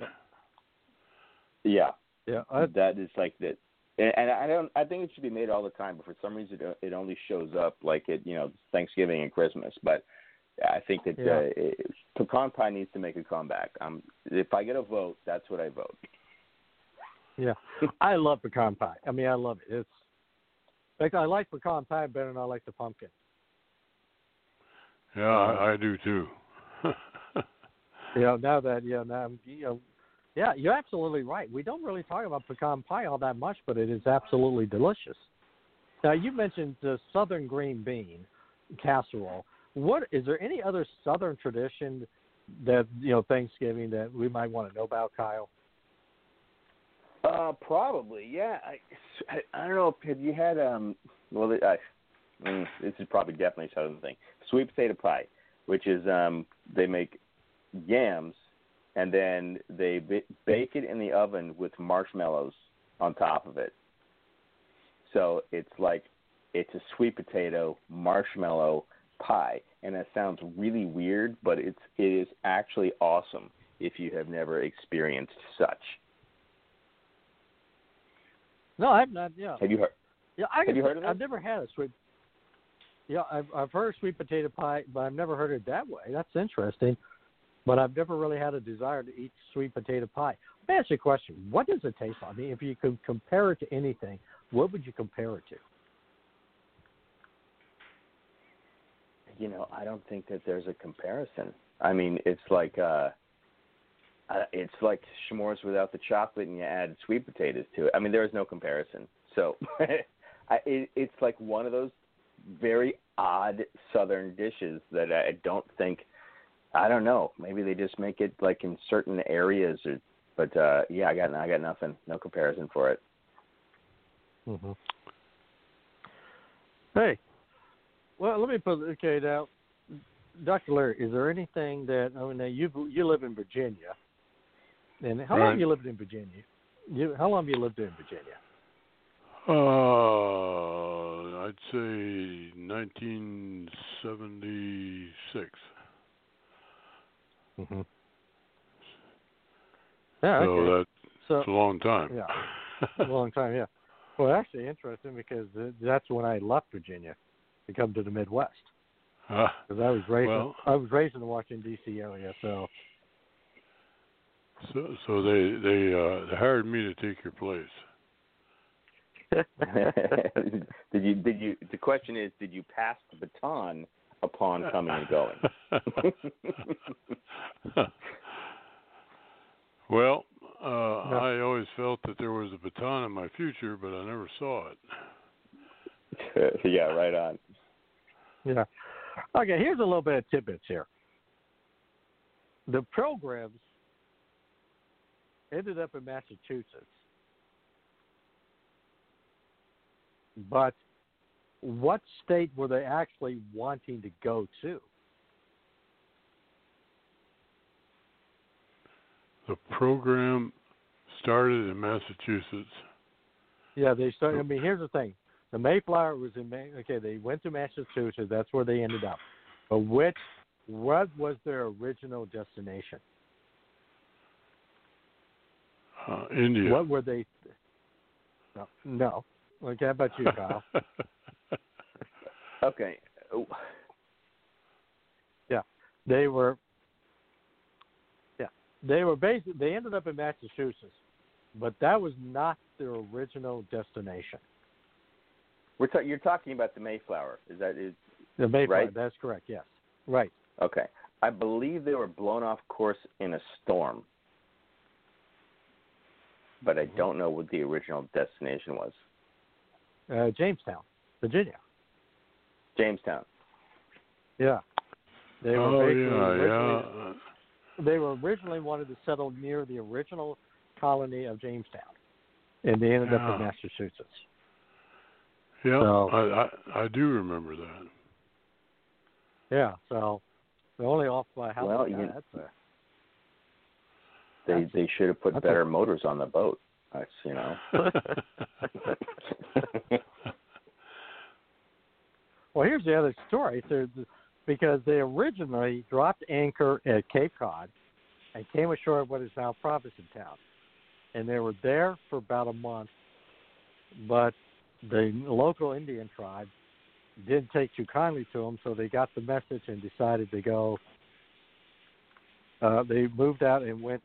Yeah. Yeah. I, that is like that. And, and I don't. I think it should be made all the time, but for some reason it, it only shows up like it, you know, Thanksgiving and Christmas. But I think that Yeah. uh, it, pecan pie needs to make a comeback. Um, if I get a vote, that's what I vote. Yeah, I love pecan pie. I mean, I love it. It's like I like pecan pie better than I like the pumpkin. Yeah, I, uh, I do too. You know, now that you know, now um, you know, yeah, you're absolutely right. We don't really talk about pecan pie all that much, but it is absolutely delicious. Now you mentioned the southern green bean casserole. What is there any other southern tradition that you know Thanksgiving that we might want to know about, Kyle? Uh, probably, yeah. I, I, I don't know. Have you had um? Well, I, mm, this is probably definitely a southern thing. Sweet potato pie, which is um, they make yams and then they b- bake it in the oven with marshmallows on top of it. So it's like it's a sweet potato marshmallow pie, and that sounds really weird, but it's it is actually awesome if you have never experienced such. No, I've not. Yeah, Have you heard? Yeah, I Have you heard of I've never had a sweet. Yeah, I've I've heard sweet potato pie, but I've never heard it that way. That's interesting. But I've never really had a desire to eat sweet potato pie. Let me ask you a question: What does it taste like? I mean, if you could compare it to anything, what would you compare it to? You know, I don't think that there's a comparison. I mean, it's like uh, uh it's like s'mores without the chocolate, and you add sweet potatoes to it. I mean, there is no comparison. So, I, it, it's like one of those very odd Southern dishes that I don't think. I don't know. Maybe they just make it like in certain areas, or, but uh yeah, I got I got nothing, no comparison for it. Mm-hmm. Hey, well, let me put okay now, Doctor Larry. Is there anything that I mean? Now you you live in Virginia, and how long Right. have you lived in Virginia? You, how long have you lived in Virginia? Uh, I'd say 1976. Mm-hmm. Yeah, so okay. that, So- that's a long time. Yeah, a long time. Yeah. Well, actually, interesting because that's when I left Virginia to come to the Midwest Ah, because I was raised. well, in, I was raised in the Washington D.C. area, so so so they they uh they hired me to take your place. did you did you the question is did you pass the baton upon coming and going? well, uh I always felt that there was a baton in my future, but I never saw it. yeah, right on. yeah. Okay, here's a little bit of tidbits here. The programs ended up in Massachusetts, but what state were they actually wanting to go to? The program started in Massachusetts. Yeah, they started. I mean, here's the thing: the Mayflower was in. Ma- Okay, they went to Massachusetts. That's where they ended up. But which, what was their original destination? Uh, India. What were they? No, no. Okay, how about you, Kyle? Okay. yeah, they were. Yeah, they were basically. They ended up in Massachusetts, but that was not their original destination. We're ta- you're talking about the Mayflower. Is that is The Mayflower. Right. That's correct. Yes. Right. okay? I believe they were blown off course in a storm, but I don't know what the original destination was. Uh, Jamestown, Virginia. Jamestown. Yeah. They were oh basically yeah, originally- yeah. they were originally wanted to settle near the original colony of Jamestown, and they ended up in Massachusetts. Yeah, So- I, I I do remember that. Yeah, so they're only off by how Well, much? you- Yeah, that's a, They they should have put better motors on the boat. That's you know. well, here's the other story. So, because they originally dropped anchor at Cape Cod and came ashore at what is now Provincetown, and they were there for about a month, but the local Indian tribe didn't take too kindly to them, so they got the message and decided to go. Uh, they moved out and went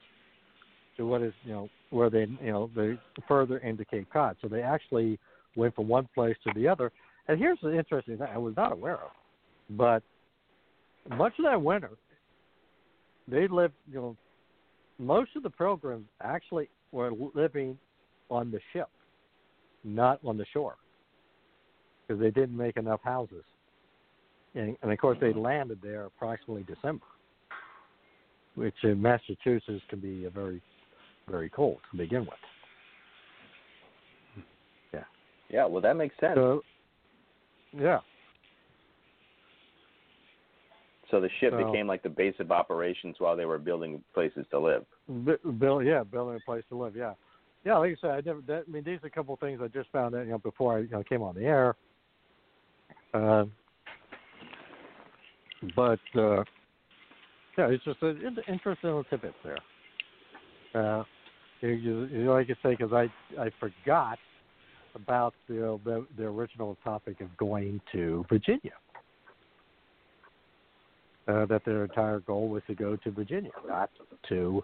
to what is you know where they you know they further into Cape Cod. So they actually went from one place to the other. And here's the interesting thing I was not aware of, but much of that winter, they lived you know most of the pilgrims actually were living on the ship, not on the shore, because they didn't make enough houses. And, and of course, they mm-hmm. landed there approximately December, which in Massachusetts can be a very, very cold to begin with. Yeah. yeah, well that makes sense. So, yeah. So the ship So- became like the base of operations while they were building places to live. Bu- Bill, yeah, building a place to live. Yeah, yeah. Like I said, I never. That, I mean, these are a couple of things I just found out. You know, before I you know, came on the air. Uh, but uh, yeah, it's just an interesting little tidbits there. Uh, you, you, you know, like I say, because I I forgot about the, the the original topic of going to Virginia. Uh, that their entire goal was to go to Virginia, not to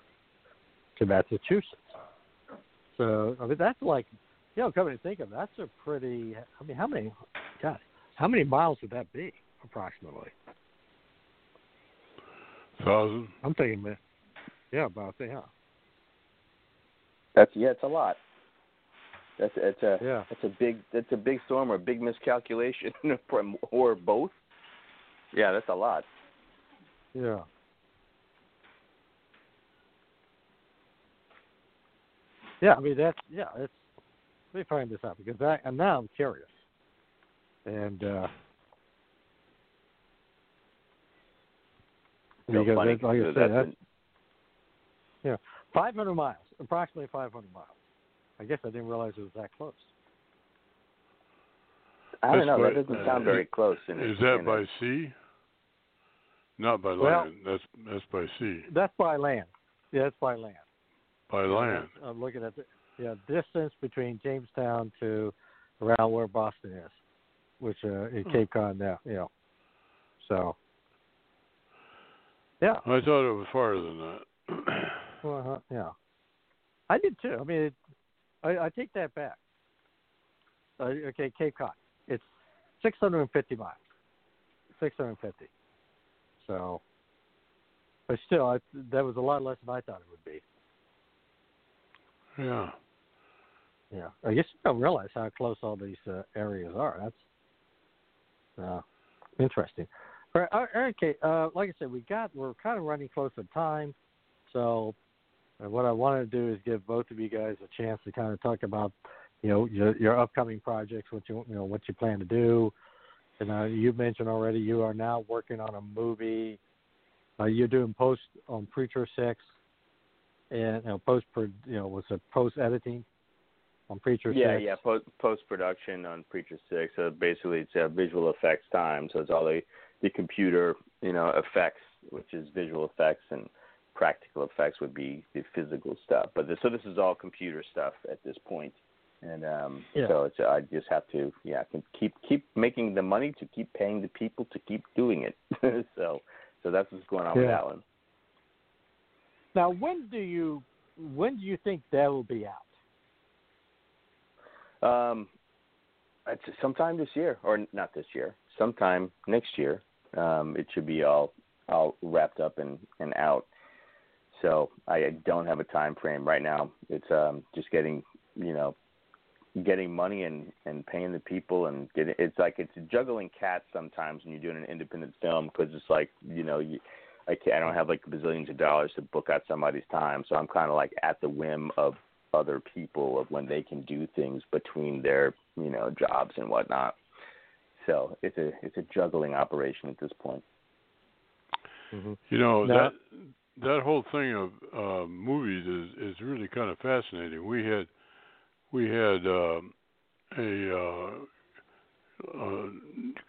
to Massachusetts. So I mean that's like you know, coming to think of it, that's a pretty I mean how many God, how many miles would that be approximately? Thousand. I'm thinking man, yeah, about that, yeah. That's yeah, it's a lot. That's it's a Yeah. that's a big that's a big storm or a big miscalculation from or both. Yeah, that's a lot. Yeah. Yeah, I mean that's yeah, it's let me find this out because I and now I'm curious. And uh So because funny, it- like I said, that's that's, yeah, 500 miles, approximately 500 miles. I guess I didn't realize it was that close. I don't That's know. by- that doesn't uh, sound very close. In Is in that a- by sea? Not by Well- land. That's that's by sea. That's by land. Yeah, that's by land. By land. I'm looking at the yeah distance between Jamestown to around where Boston is, which uh, in Hmm. Cape Cod now. You know, so yeah, I thought it was farther than that. well, uh, yeah, I did too. I mean, it, I, I take that back. Uh, okay, Cape Cod, it's 650 miles, 650. So, but still, I, that was a lot less than I thought it would be. yeah. Yeah, I guess you don't realize how close all these uh, areas are. That's uh, interesting. All right, okay, uh, like I said, we got we're kind of running close to time, so uh, what I wanted to do is give both of you guys a chance to kind of talk about, you know, your, your upcoming projects, what you you know what you plan to do. And uh, you mentioned already you are now working on a movie. Uh, you're doing post on Preacher Six. and you know, post you know was it post editing on Preacher yeah, 6? yeah, post post production on Preacher Six. So basically, it's a visual effects time. So it's all the the computer, you know, effects, which is visual effects, and practical effects would be the physical stuff. But this, so this is all computer stuff at this point. And um, Yeah. so it's I just have to yeah can keep keep making the money to keep paying the people to keep doing it. so so that's what's going on with that one. Now, when do you when do you think that will be out? Um, it's sometime this year, or not this year, sometime next year. Um, it should be all all wrapped up and and out. So I don't have a time frame right now. It's um just getting you know getting money and and paying the people and getting it's like it's juggling cats sometimes when you're doing an independent film because it's like you know you I can't, I don't have like bazillions of dollars to book out somebody's time, so I'm kind of like at the whim of other people of when they can do things between their you know jobs and whatnot. So it's a it's a juggling operation at this point. You know Now- that that whole thing of uh, movies is is really kind of fascinating. We had we had um a uh, uh,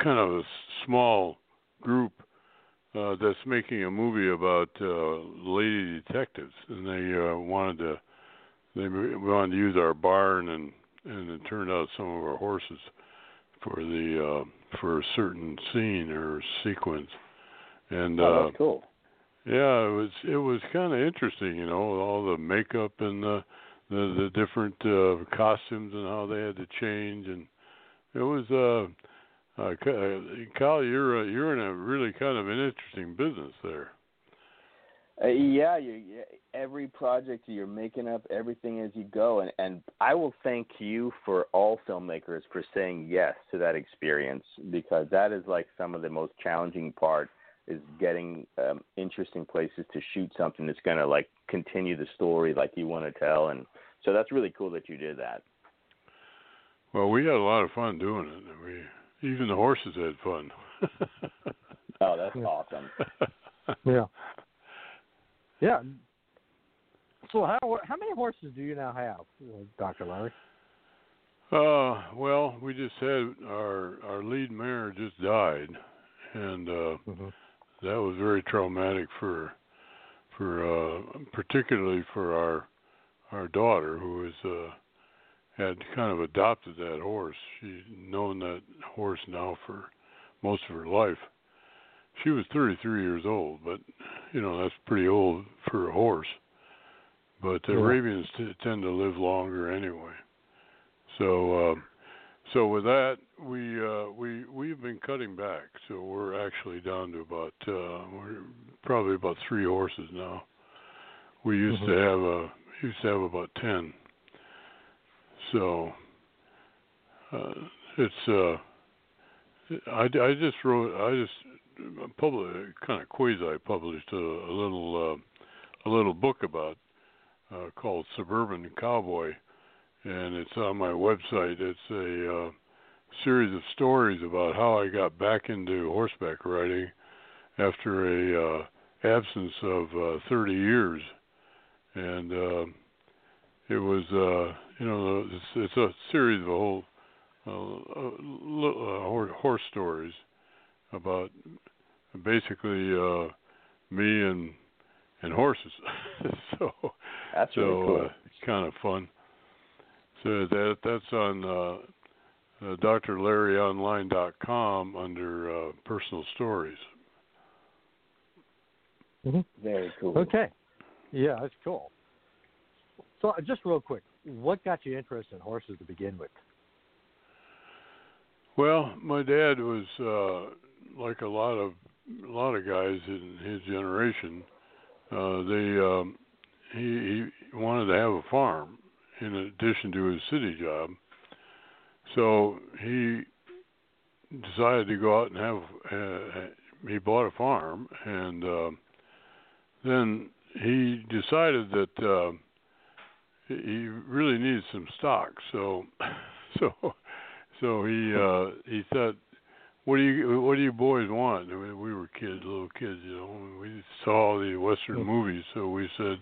kind of a small group uh, that's making a movie about uh, lady detectives, and they uh, wanted to they wanted to use our barn, and and it turned out some of our horses for the uh, for a certain scene or sequence, and oh, uh, that's cool. Yeah, it was it was kind of interesting, you know, all the makeup and the the, the different uh, costumes and how they had to change, and it was uh, uh uh, Kyle, you're uh, you're in a really kind of an interesting business there. Uh, yeah, you, every project you're making up everything as you go, and and I will thank you for all filmmakers for saying yes to that experience because that is like some of the most challenging part is getting um, interesting places to shoot something that's going to like continue the story like you want to tell, and so that's really cool that you did that. Well, we had a lot of fun doing it. We even the horses had fun. Oh, that's awesome. Yeah. Yeah. So how how many horses do you now have, uh, Doctor Larry? Uh, well, we just had our our lead mare just died, and uh, that was very traumatic for for uh, particularly for our our daughter who was uh, had kind of adopted that horse. She's known that horse now for most of her life. She was 33 years old, but you know that's pretty old for a horse. But the Yeah. Arabians t- tend to live longer anyway. So, uh, so with that, we uh, we we've been cutting back. So we're actually down to about uh, we're probably about three horses now. We used to have a used to have about ten. So uh, it's uh, I, I just wrote I just public kind of quasi published a, a little uh, a little book about uh, called Suburban Cowboy, and it's on my website. It's a uh, series of stories about how I got back into horseback riding after a uh, absence of uh, 30 years, and uh, it was uh, you know it's, it's a series of a whole uh, uh, uh, horse stories about basically uh, me and and horses. so That's so cool. uh, it's kind of fun. So that that's on uh, uh, drlarryonline.com under uh, personal stories. Very cool. Okay. Yeah, that's cool. So uh, just real quick, what got you interested in horses to begin with? Well, my dad was uh, like a lot of a lot of guys in his generation. Uh, they um, he, he wanted to have a farm in addition to his city job. So he decided to go out and have. Uh, he bought a farm, and uh, then he decided that uh, he really needed some stock. So, so, so he uh, he thought, "What do you What do you boys want?" We we were kids, little kids, you know. We saw the Western movies, so we said,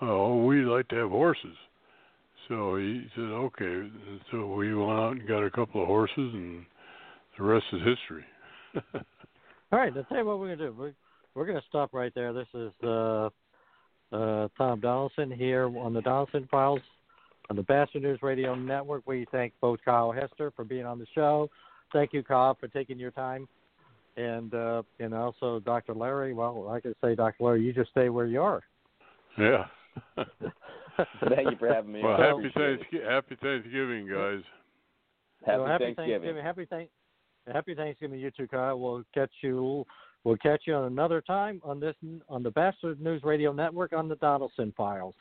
oh, we'd like to have horses. So he said, okay. So we went out and got a couple of horses, and the rest is history. All right, let's tell you what we're gonna do. We're, we're gonna stop right there. This is uh, uh, Tom Donelson here on the Donelson Files on the Batchelor News Radio Network. We thank both Kyle Hester for being on the show. Thank you, Kyle, for taking your time, and uh, and also Dr. Larry. Well, I could say, Dr. Larry, you just stay where you are. Yeah. Thank you for having me. Well, on. Happy appreciate. Thanksgiving, happy Thanksgiving, guys. Happy So happy Thanksgiving. Happy Thank Happy Thanksgiving, you too, Kyle. We'll catch you. We'll catch you on another time on this on the Batchelor News Radio Network on the Donelson Files.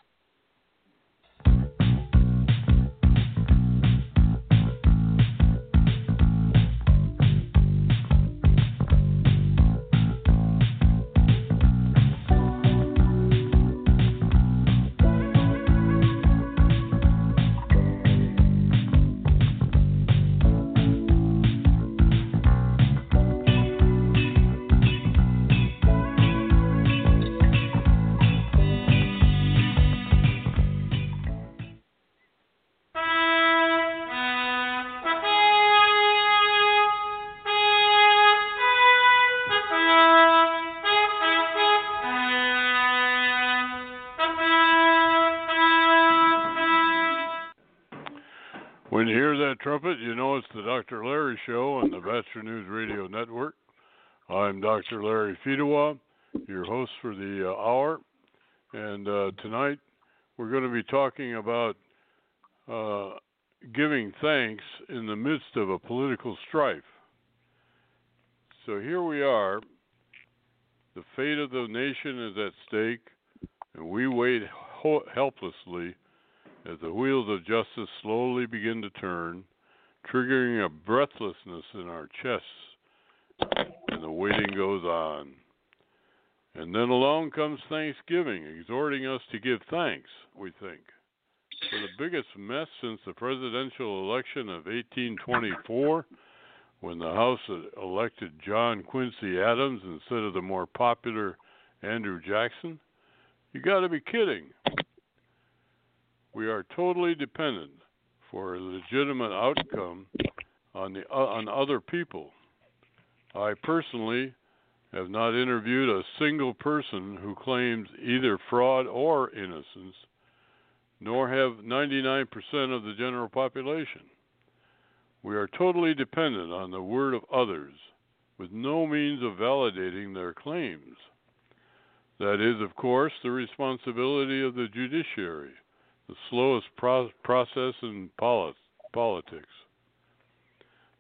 Trumpet, you know it's the Dr. Larry Show on the Batchelor News Radio Network. I'm Dr. Larry Fedewa, your host for the uh, hour. And uh, tonight we're going to be talking about uh, giving thanks in the midst of a political strife. So here we are. The fate of the nation is at stake, and we wait ho- helplessly as the wheels of justice slowly begin to turn, triggering a breathlessness in our chests, and the waiting goes on. And then along comes Thanksgiving, exhorting us to give thanks, we think, for the biggest mess since the presidential election of 1824, when the House elected John Quincy Adams instead of the more popular Andrew Jackson. You got to be kidding. We are totally dependent for a legitimate outcome on the uh, on other people. I personally have not interviewed a single person who claims either fraud or innocence, nor have 99% of the general population. We are totally dependent on the word of others, with no means of validating their claims. That is, of course, the responsibility of the judiciary the slowest pro- process in poli- politics.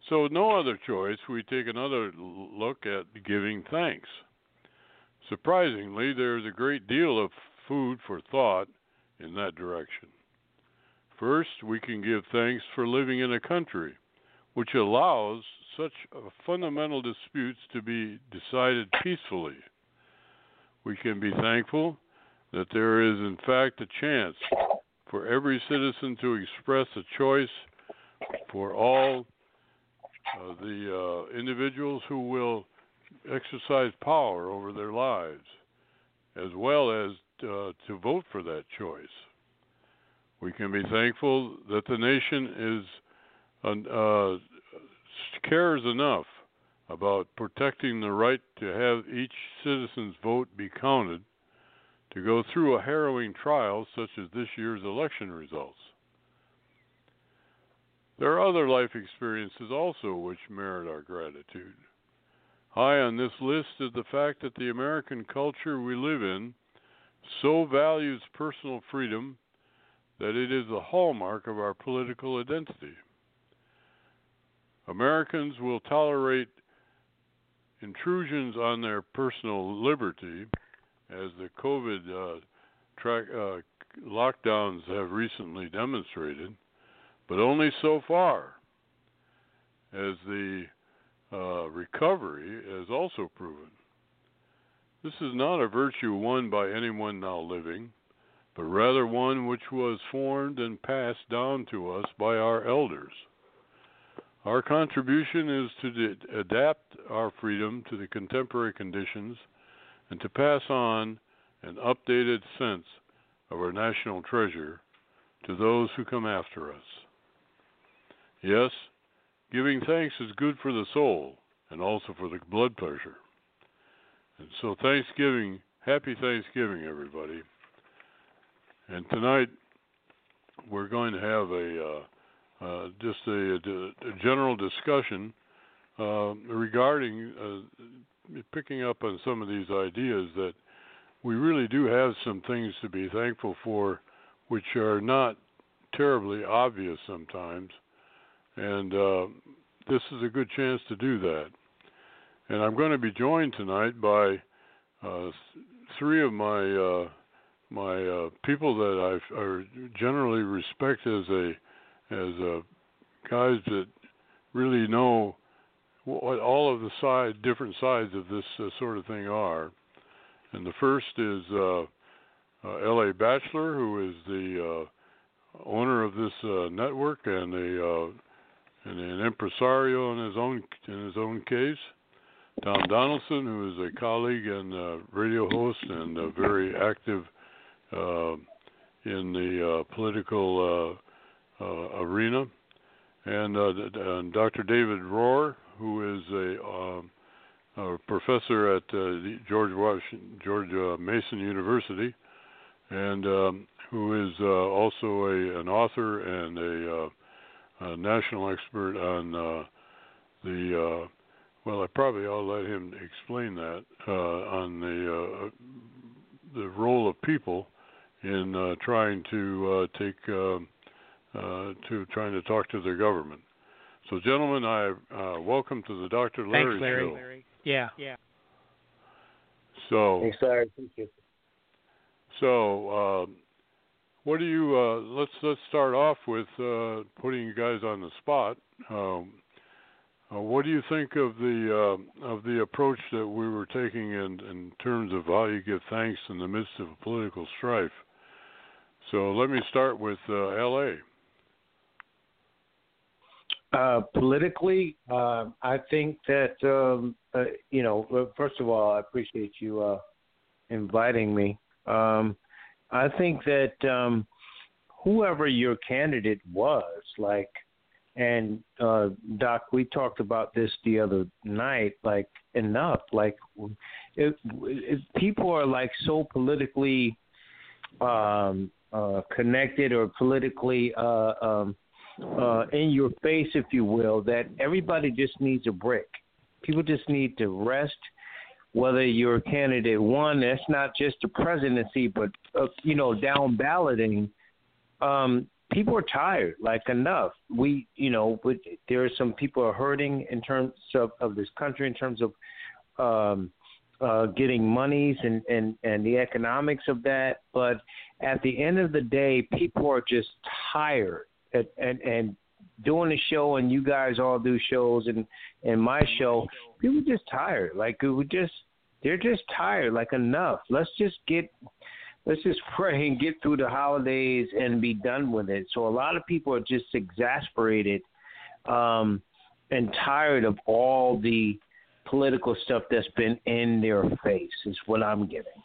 So, no other choice, we take another look at giving thanks. Surprisingly, there is a great deal of food for thought in that direction. First, we can give thanks for living in a country which allows such fundamental disputes to be decided peacefully. We can be thankful that there is, in fact, a chance for every citizen to express a choice for all uh, the uh, individuals who will exercise power over their lives, as well as uh, to vote for that choice. We can be thankful that the nation is uh, cares enough about protecting the right to have each citizen's vote be counted to go through a harrowing trial such as this year's election results. There are other life experiences also which merit our gratitude. High on this list is the fact that the American culture we live in so values personal freedom that it is the hallmark of our political identity. Americans will tolerate intrusions on their personal liberty as the COVID uh, track, uh, lockdowns have recently demonstrated, but only so far, as the uh, recovery has also proven. This is not a virtue won by anyone now living, but rather one which was formed and passed down to us by our elders. Our contribution is to adapt our freedom to the contemporary conditions and to pass on an updated sense of our national treasure to those who come after us. Yes, giving thanks is good for the soul and also for the blood pressure. And so, Thanksgiving, happy Thanksgiving, everybody. And tonight, we're going to have a uh, uh, just a, a, general discussion uh, regarding uh, picking up on some of these ideas that we really do have some things to be thankful for, which are not terribly obvious sometimes, and uh, this is a good chance to do that. And I'm going to be joined tonight by uh, three of my uh, my uh, people that I generally respect as a as a guys that really know what all of the side different sides of this uh, sort of thing are. And the first is uh, uh, L.A. Batchelor, who is the uh, owner of this uh, network and a and an impresario in his own in his own case. Tom Donelson, who is a colleague and radio host and very active in the political arena, and, and, Dr. David Rehr, who is a, um, a professor at George Washington, George Mason University, and um, who is also a, an author and a, a national expert on the well, I probably I'll let him explain that uh, on the uh, the role of people in uh, trying to uh, take uh, uh, to trying to talk to their government. So, gentlemen, I uh, welcome to the Dr. Larry, Thanks, Larry. show. Larry. Yeah, yeah. So, thanks, Larry. Thank you. So, uh, what do you? Uh, let's let's start off with uh, putting you guys on the spot. Um, uh, what do you think of the uh, of the approach that we were taking in in terms of how you give thanks in the midst of political strife? So let me start with uh, L.A. Uh, politically, uh, I think that um, uh, you know. First of all, I appreciate you uh, inviting me. Um, I think that um, whoever your candidate was, like, and uh, Doc, we talked about this the other night. Like, enough. Like, people are like so politically um, uh, connected or politically uh, um, uh, in your face, if you will, that everybody just needs a break. People just need to rest. Whether you're a candidate one, that's not just the presidency, but uh, you know, down balloting. Um, people are tired. Like enough. We, you know, but there are some people are hurting in terms of, of this country, in terms of um, uh, getting monies and, and, and the economics of that. But at the end of the day, people are just tired and, and, and doing the show and you guys all do shows and, and my show, people just tired. Like we just, they're just tired. Like enough. Let's just get, let's just pray and get through the holidays and be done with it. So a lot of people are just exasperated um, and tired of all the political stuff that's been in their face is what I'm getting.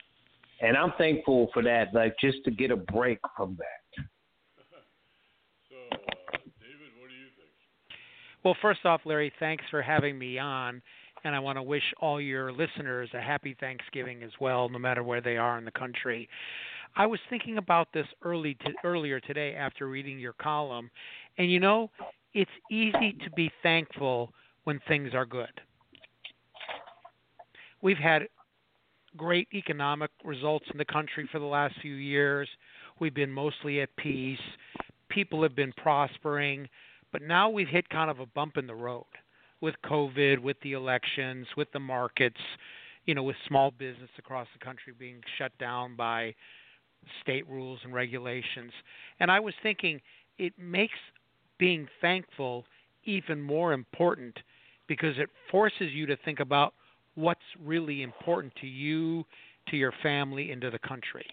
And I'm thankful for that, like just to get a break from that. so, uh, David, what do you think? Well, first off, Larry, thanks for having me on. And I want to wish all your listeners a happy Thanksgiving as well, no matter where they are in the country. I was thinking about this early to, earlier today after reading your column, and you know, it's easy to be thankful when things are good. We've had great economic results in the country for the last few years. We've been mostly at peace. People have been prospering, but now we've hit kind of a bump in the road with COVID, with the elections, with the markets, you know, with small business across the country being shut down by state rules and regulations. And I was thinking it makes being thankful even more important because it forces you to think about what's really important to you, to your family, and to the country.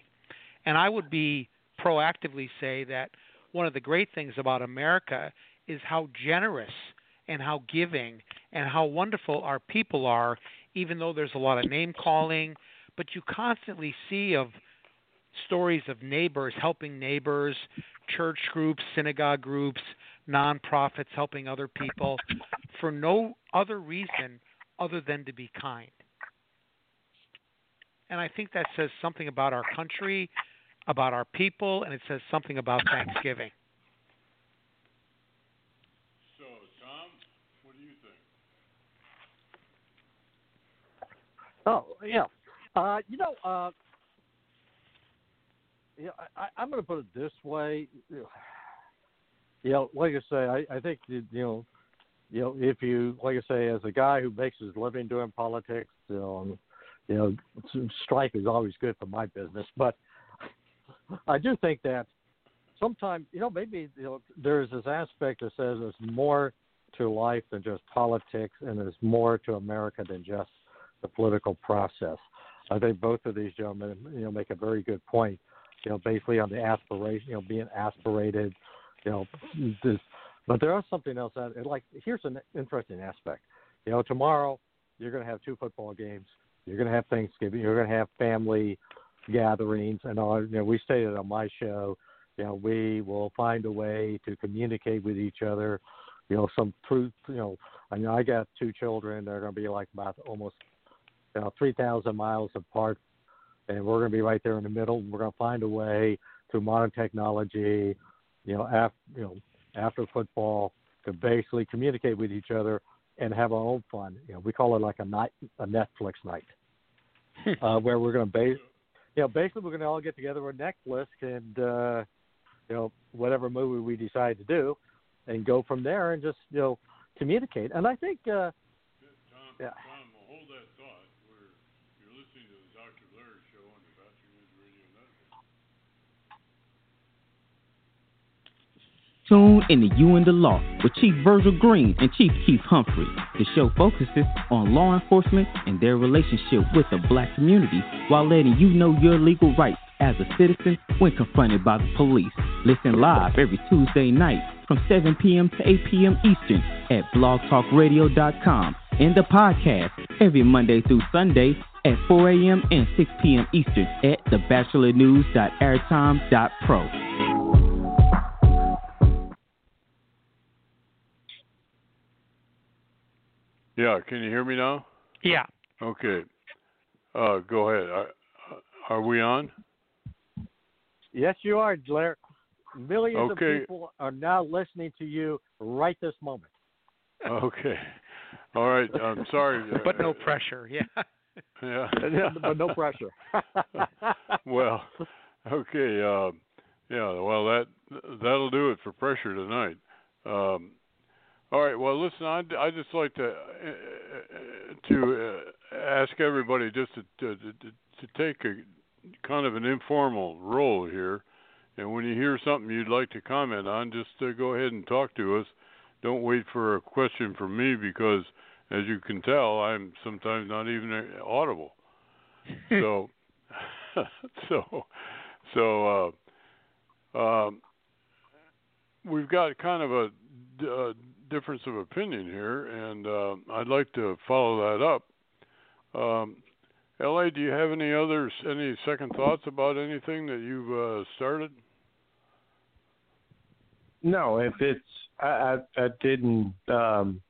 And I would be proactively say that one of the great things about America is how generous and how giving and how wonderful our people are, even though there's a lot of name calling, but you constantly see of stories of neighbors helping neighbors, church groups, synagogue groups, nonprofits helping other people for no other reason other than to be kind. And I think that says something about our country, about our people, and it says something about Thanksgiving. So, Tom, what do you think? Oh yeah, uh, you know, uh, yeah, I, I'm going to put it this way. You know, like I say, I, I think you know, you know, if you like I say, as a guy who makes his living doing politics, you know, you know, strike is always good for my business. But I do think that sometimes, you know, maybe you know, there's this aspect that says there's more to life than just politics, and there's more to America than just the political process. I think both of these gentlemen, you know, make a very good point. You know, basically on the aspiration, you know, being aspirated, you know, this. But there is something else that, like, here's an interesting aspect. You know, tomorrow you're going to have two football games. You're going to have Thanksgiving. You're going to have family gatherings, and all. You know, we stated on my show, you know, we will find a way to communicate with each other. You know, some truth. You know, I know I got two children. They're going to be like about almost you know, 3,000 miles apart, and we're going to be right there in the middle. We're going to find a way through modern technology, you know, after you know, after football, to basically communicate with each other and have our own fun. You know, we call it like a night, a Netflix night, uh, where we're going to base, you know, basically we're going to all get together with Netflix and uh, you know whatever movie we decide to do, and go from there and just you know communicate. And I think. Uh, yeah. Tune in to You and the Law with Chief Virgil Green and Chief Keith Humphrey. The show focuses on law enforcement and their relationship with the black community while letting you know your legal rights as a citizen when confronted by the police. Listen live every Tuesday night from 7 p.m. to 8 p.m. Eastern at blogtalkradio.com and the podcast every Monday through Sunday at 4 a.m. and 6 p.m. Eastern at thebatchelornews.airtime.pro. Yeah, can you hear me now? Yeah. Okay. Uh, go ahead. Are, are we on? Yes, you are, Blair. Millions Okay. of people are now listening to you right this moment. Okay. All right. I'm sorry. But no pressure. Yeah. Yeah. but no pressure. well, okay. Uh, yeah. Well, that that'll do it for pressure tonight. Um, all right. Well, listen. I I just like to uh, to uh, ask everybody just to, to to to take a kind of an informal role here, and when you hear something you'd like to comment on, just uh, go ahead and talk to us. Don't wait for a question from me because, as you can tell, I'm sometimes not even audible. so, so, so. Uh, um, we've got kind of a, a difference of opinion here, and uh, I'd like to follow that up. Um, La, do you have any others, any second thoughts about anything that you've uh, started? No, if it's I I, I didn't um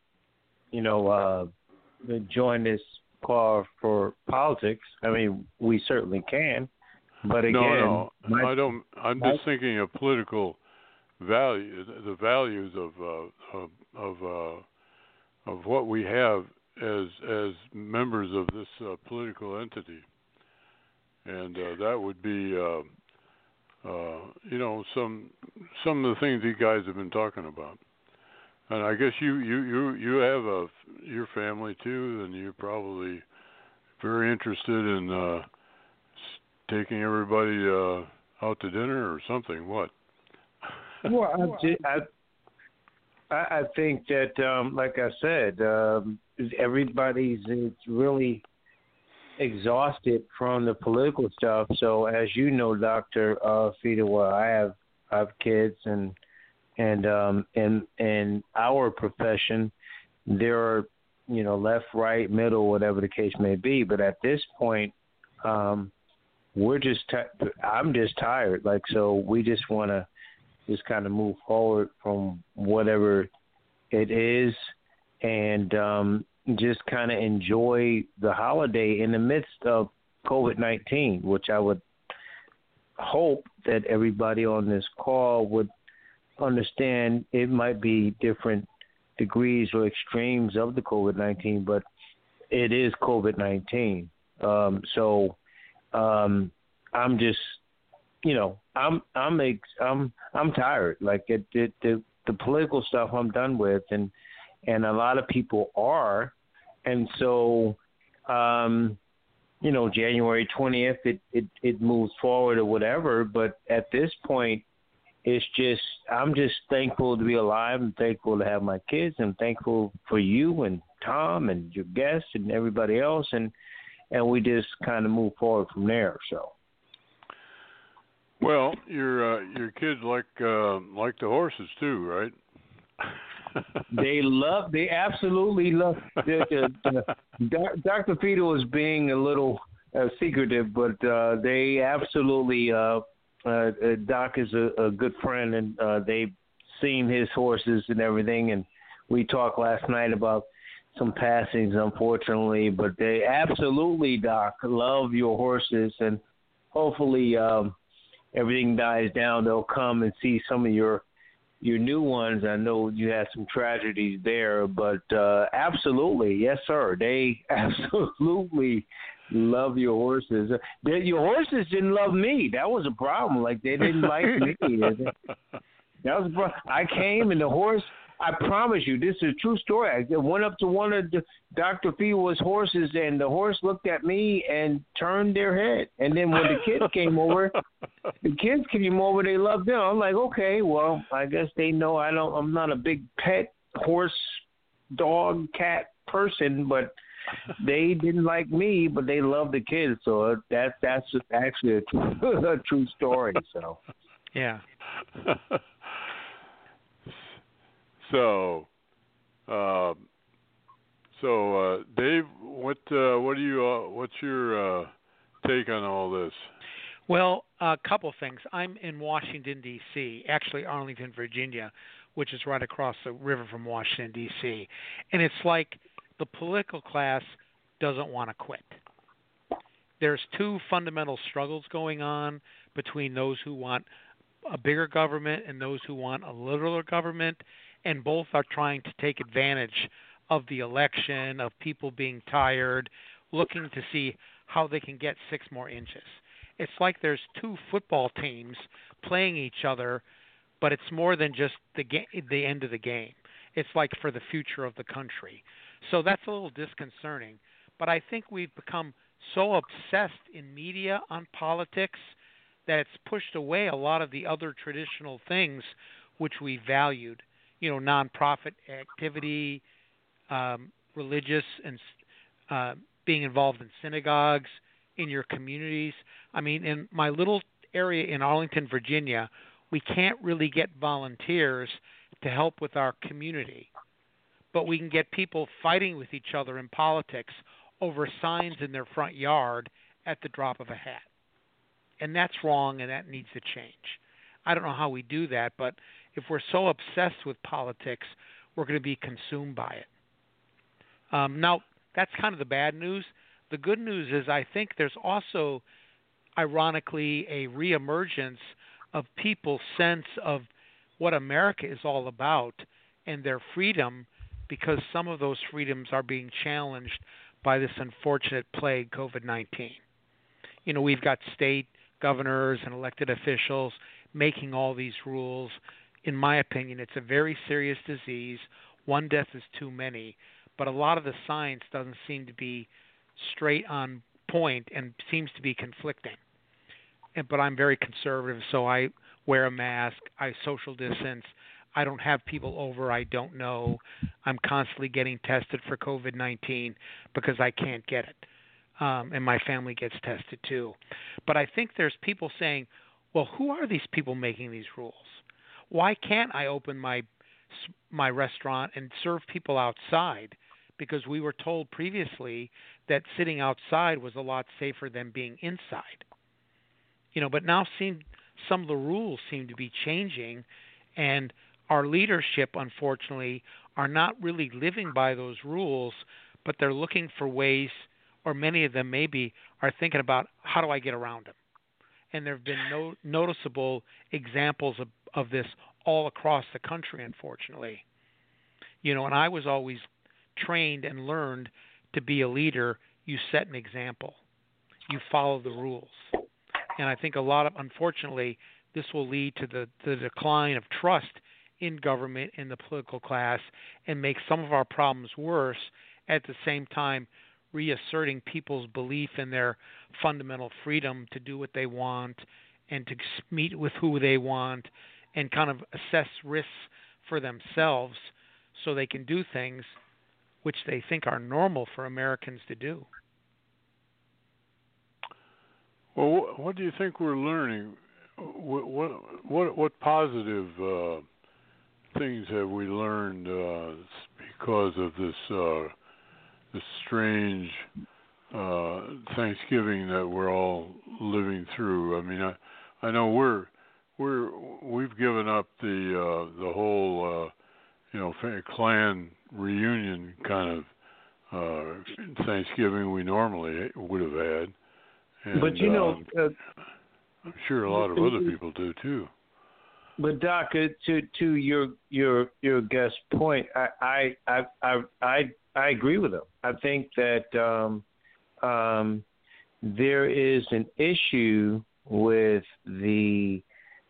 you know uh join this call for politics. I mean, we certainly can. But again, no, no, my- I don't. I'm my- just thinking of political value, the values of uh, of of, uh, of what we have as as members of this uh, political entity, and uh, that would be, uh, uh, you know, some some of the things you guys have been talking about. And I guess you you you you have a your family too, and you're probably very interested in uh, taking everybody uh, out to dinner or something. What? well, I, ju- I, I I think that, um, like I said, um, everybody's really exhausted from the political stuff. So, as you know, Doctor uh, Fedewa, I have I have kids, and and um, in in our profession, there are you know left, right, middle, whatever the case may be. But at this point, um, we're just ti- I'm just tired. Like so, we just want to just kind of move forward from whatever it is, and um, just kind of enjoy the holiday in the midst of COVID nineteen, which I would hope that everybody on this call would understand. It might be different degrees or extremes of the COVID nineteen, but it is COVID nineteen. Um, so um, I'm just, you know, I'm I'm ex- I'm I'm tired. Like it, it the the political stuff I'm done with, and and a lot of people are, and so, um, you know, January twentieth, it it it moves forward or whatever. But at this point, it's just I'm just thankful to be alive. I'm thankful to have my kids. I'm thankful for you and Tom and your guests and everybody else, and and we just kind of move forward from there. So. Well, your uh, your kids like uh, like the horses too, right? they love. They absolutely love. Dr. Peter was being a little uh, secretive, but uh, they absolutely. Uh, uh, Doc is a, a good friend, and uh, they've seen his horses and everything. And we talked last night about some passings, unfortunately, but they absolutely, Doc, love your horses, and hopefully. Um, everything dies down, they'll come and see some of your your new ones. I know you had some tragedies there, but uh absolutely, yes, sir. They absolutely love your horses. They, your horses didn't love me. That was a problem. Like they didn't like me. That was a problem. I came and the horse I promise you, this is a true story. I went up to one of the, Dr. Fedewa's horses, and the horse looked at me and turned their head. And then when the kids came over, the kids came over. They loved them. I'm like, okay, well, I guess they know I don't. I'm not a big pet horse, dog, cat person, but they didn't like me, but they loved the kids. So that that's actually a true, a true story. So yeah. So, uh, so uh, Dave, what uh, what do you uh, what's your uh, take on all this? Well, a couple things. I'm in Washington D.C., actually Arlington, Virginia, which is right across the river from Washington D.C., and it's like the political class doesn't want to quit. There's two fundamental struggles going on between those who want a bigger government and those who want a littler government and both are trying to take advantage of the election, of people being tired, looking to see how they can get six more inches. It's like there's two football teams playing each other, but it's more than just the ga- the end of the game. It's like for the future of the country. So that's a little disconcerting. But I think we've become so obsessed in media on politics that it's pushed away a lot of the other traditional things which we valued you know nonprofit activity, um, religious and uh, being involved in synagogues in your communities. I mean, in my little area in Arlington, Virginia, we can't really get volunteers to help with our community, but we can get people fighting with each other in politics over signs in their front yard at the drop of a hat. And that's wrong and that needs to change. I don't know how we do that, but if we're so obsessed with politics, we're going to be consumed by it. Um, now, that's kind of the bad news. The good news is I think there's also, ironically, a reemergence of people's sense of what America is all about and their freedom because some of those freedoms are being challenged by this unfortunate plague, COVID 19. You know, we've got state governors and elected officials making all these rules in my opinion, it's a very serious disease. One death is too many, but a lot of the science doesn't seem to be straight on point and seems to be conflicting. And, but I'm very conservative, so I wear a mask, I social distance. I don't have people over I don't know. I'm constantly getting tested for COVID 19 because I can't get it. Um, and my family gets tested too. But I think there's people saying, well, who are these people making these rules? Why can't I open my my restaurant and serve people outside? Because we were told previously that sitting outside was a lot safer than being inside. you know, but now seem some of the rules seem to be changing, and our leadership, unfortunately, are not really living by those rules, but they're looking for ways, or many of them maybe are thinking about how do I get around them. And there have been no noticeable examples of, of this all across the country, unfortunately. You know, and I was always trained and learned to be a leader. You set an example, you follow the rules. And I think a lot of, unfortunately, this will lead to the, the decline of trust in government in the political class and make some of our problems worse at the same time reasserting people's belief in their fundamental freedom to do what they want and to meet with who they want and kind of assess risks for themselves so they can do things which they think are normal for Americans to do. Well, what do you think we're learning? What what what, positive uh, things have we learned uh, because of this uh, this strange uh, Thanksgiving that we're all living through? I mean, I I know we're we're we've given up the uh, the whole uh, you know clan reunion kind of uh, Thanksgiving we normally would have had. And, but you know, uh, I'm sure a lot of other people do too. But Doc, uh, to to your your your guest point, I I I I I agree with him. I think that um, um, there is an issue with the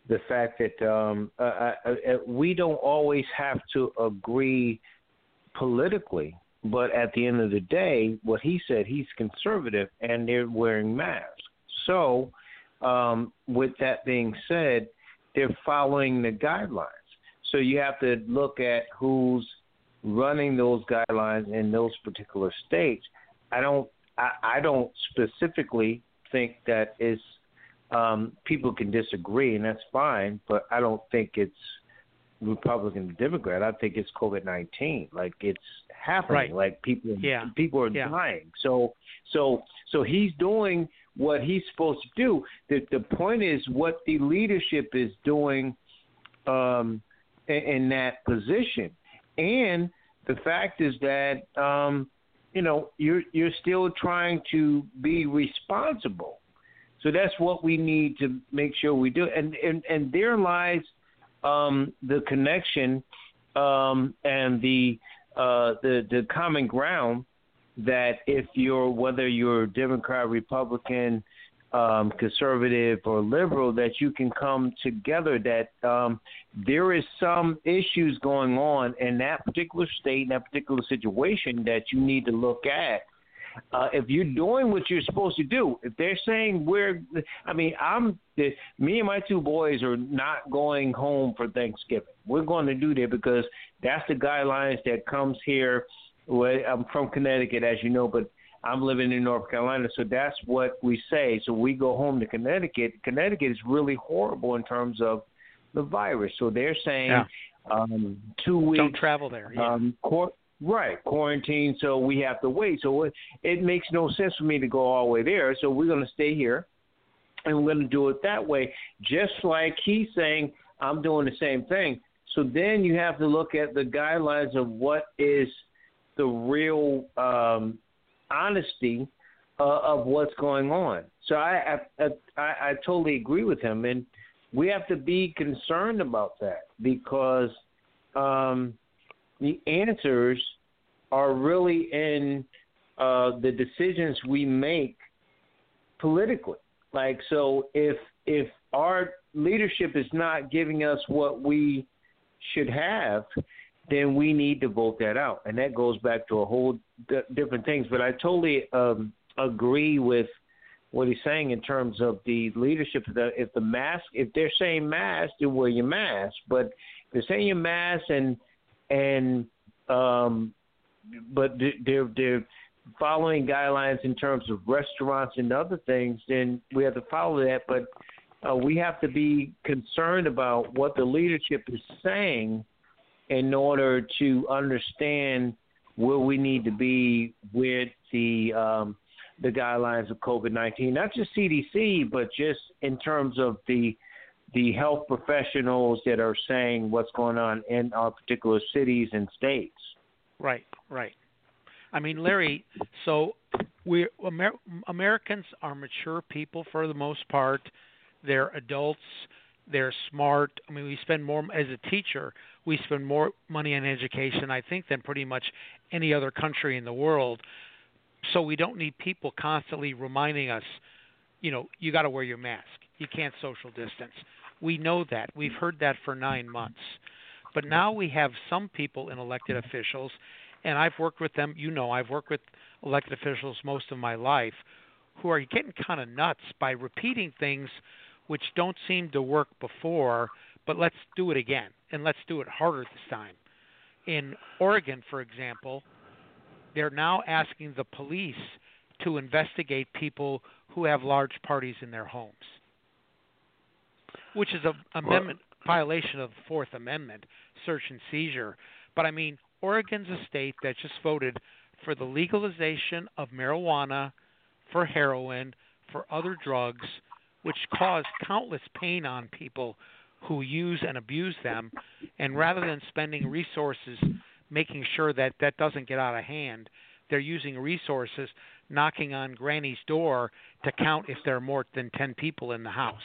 the fact that um, uh, uh, uh, we don't always have to agree politically, but at the end of the day, what he said, he's conservative, and they're wearing masks. So, um, with that being said, they're following the guidelines. So you have to look at who's running those guidelines in those particular states. I don't I, I don't specifically think that it's um, people can disagree and that's fine, but I don't think it's Republican or Democrat. I think it's COVID nineteen. Like it's happening. Right. Like people yeah. people are yeah. dying. So so so he's doing what he's supposed to do. The the point is what the leadership is doing um, in, in that position, and the fact is that um, you know you're you're still trying to be responsible. So that's what we need to make sure we do, and and and there lies um, the connection um, and the uh, the the common ground that if you're whether you're Democrat, Republican, um, conservative, or liberal, that you can come together. That um, there is some issues going on in that particular state, in that particular situation, that you need to look at. Uh, if you're doing what you're supposed to do, if they're saying we're, I mean, I'm, me and my two boys are not going home for Thanksgiving. We're going to do that because that's the guidelines that comes here well, I'm from Connecticut, as you know, but I'm living in North Carolina, so that's what we say. So we go home to Connecticut. Connecticut is really horrible in terms of the virus. So they're saying yeah. um, two weeks. Don't travel there. Yeah. Um, cor- right, quarantine. So we have to wait. So it, it makes no sense for me to go all the way there. So we're going to stay here, and we're going to do it that way. Just like he's saying, I'm doing the same thing. So then you have to look at the guidelines of what is – the real um, honesty uh, of what's going on. So I, I, I I totally agree with him, and we have to be concerned about that because um, the answers are really in uh, the decisions we make politically. Like so, if if our leadership is not giving us what we should have, then we need to vote that out. And that goes back to a whole d- different things. But I totally um, agree with what he's saying in terms of the leadership. The, if the mask, if they're saying mask, then wear your mask. But if they're saying your mask and and um, but they're they're following guidelines in terms of restaurants and other things, then we have to follow that. But uh, we have to be concerned about what the leadership is saying in order to understand where we need to be with the um, the guidelines of COVID nineteen, not just CDC, but just in terms of the the health professionals that are saying what's going on in our particular cities and states. Right, right. I mean, Larry, so we Amer- Americans are mature people for the most part. They're adults. They're smart. I mean, we spend more as a teacher. We spend more money on education, I think, than pretty much any other country in the world. So we don't need people constantly reminding us, you know, you got to wear your mask. You can't social distance. We know that. We've heard that for nine months. But now we have some people in elected officials, and I've worked with them. You know, I've worked with elected officials most of my life who are getting kind of nuts by repeating things which don't seem to work before, but let's do it again, and let's do it harder this time. In Oregon, for example, they're now asking the police to investigate people who have large parties in their homes which is a amendment violation of the Fourth Amendment, search and seizure. But I mean, Oregon's a state that just voted for the legalization of marijuana, for heroin, for other drugs, which cause countless pain on people who use and abuse them. And rather than spending resources making sure that that doesn't get out of hand, they're using resources knocking on Granny's door to count if there are more than 10 people in the house.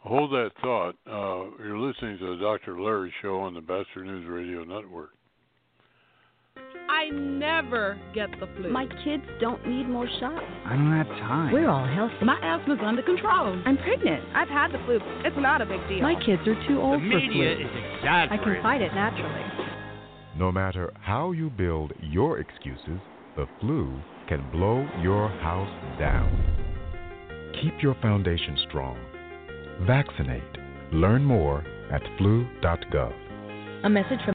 Hold that thought. Uh, you're listening to the Dr. Larry Show on the Batchelor News Radio Network. I never get the flu. My kids don't need more shots. I don't have time. We're all healthy. My asthma's under control. I'm pregnant. I've had the flu. It's not a big deal. My kids are too old the for flu. The media flu. is exaggerating. I can fight it naturally. No matter how you build your excuses, the flu can blow your house down. Keep your foundation strong. Vaccinate. Learn more at flu.gov. A message from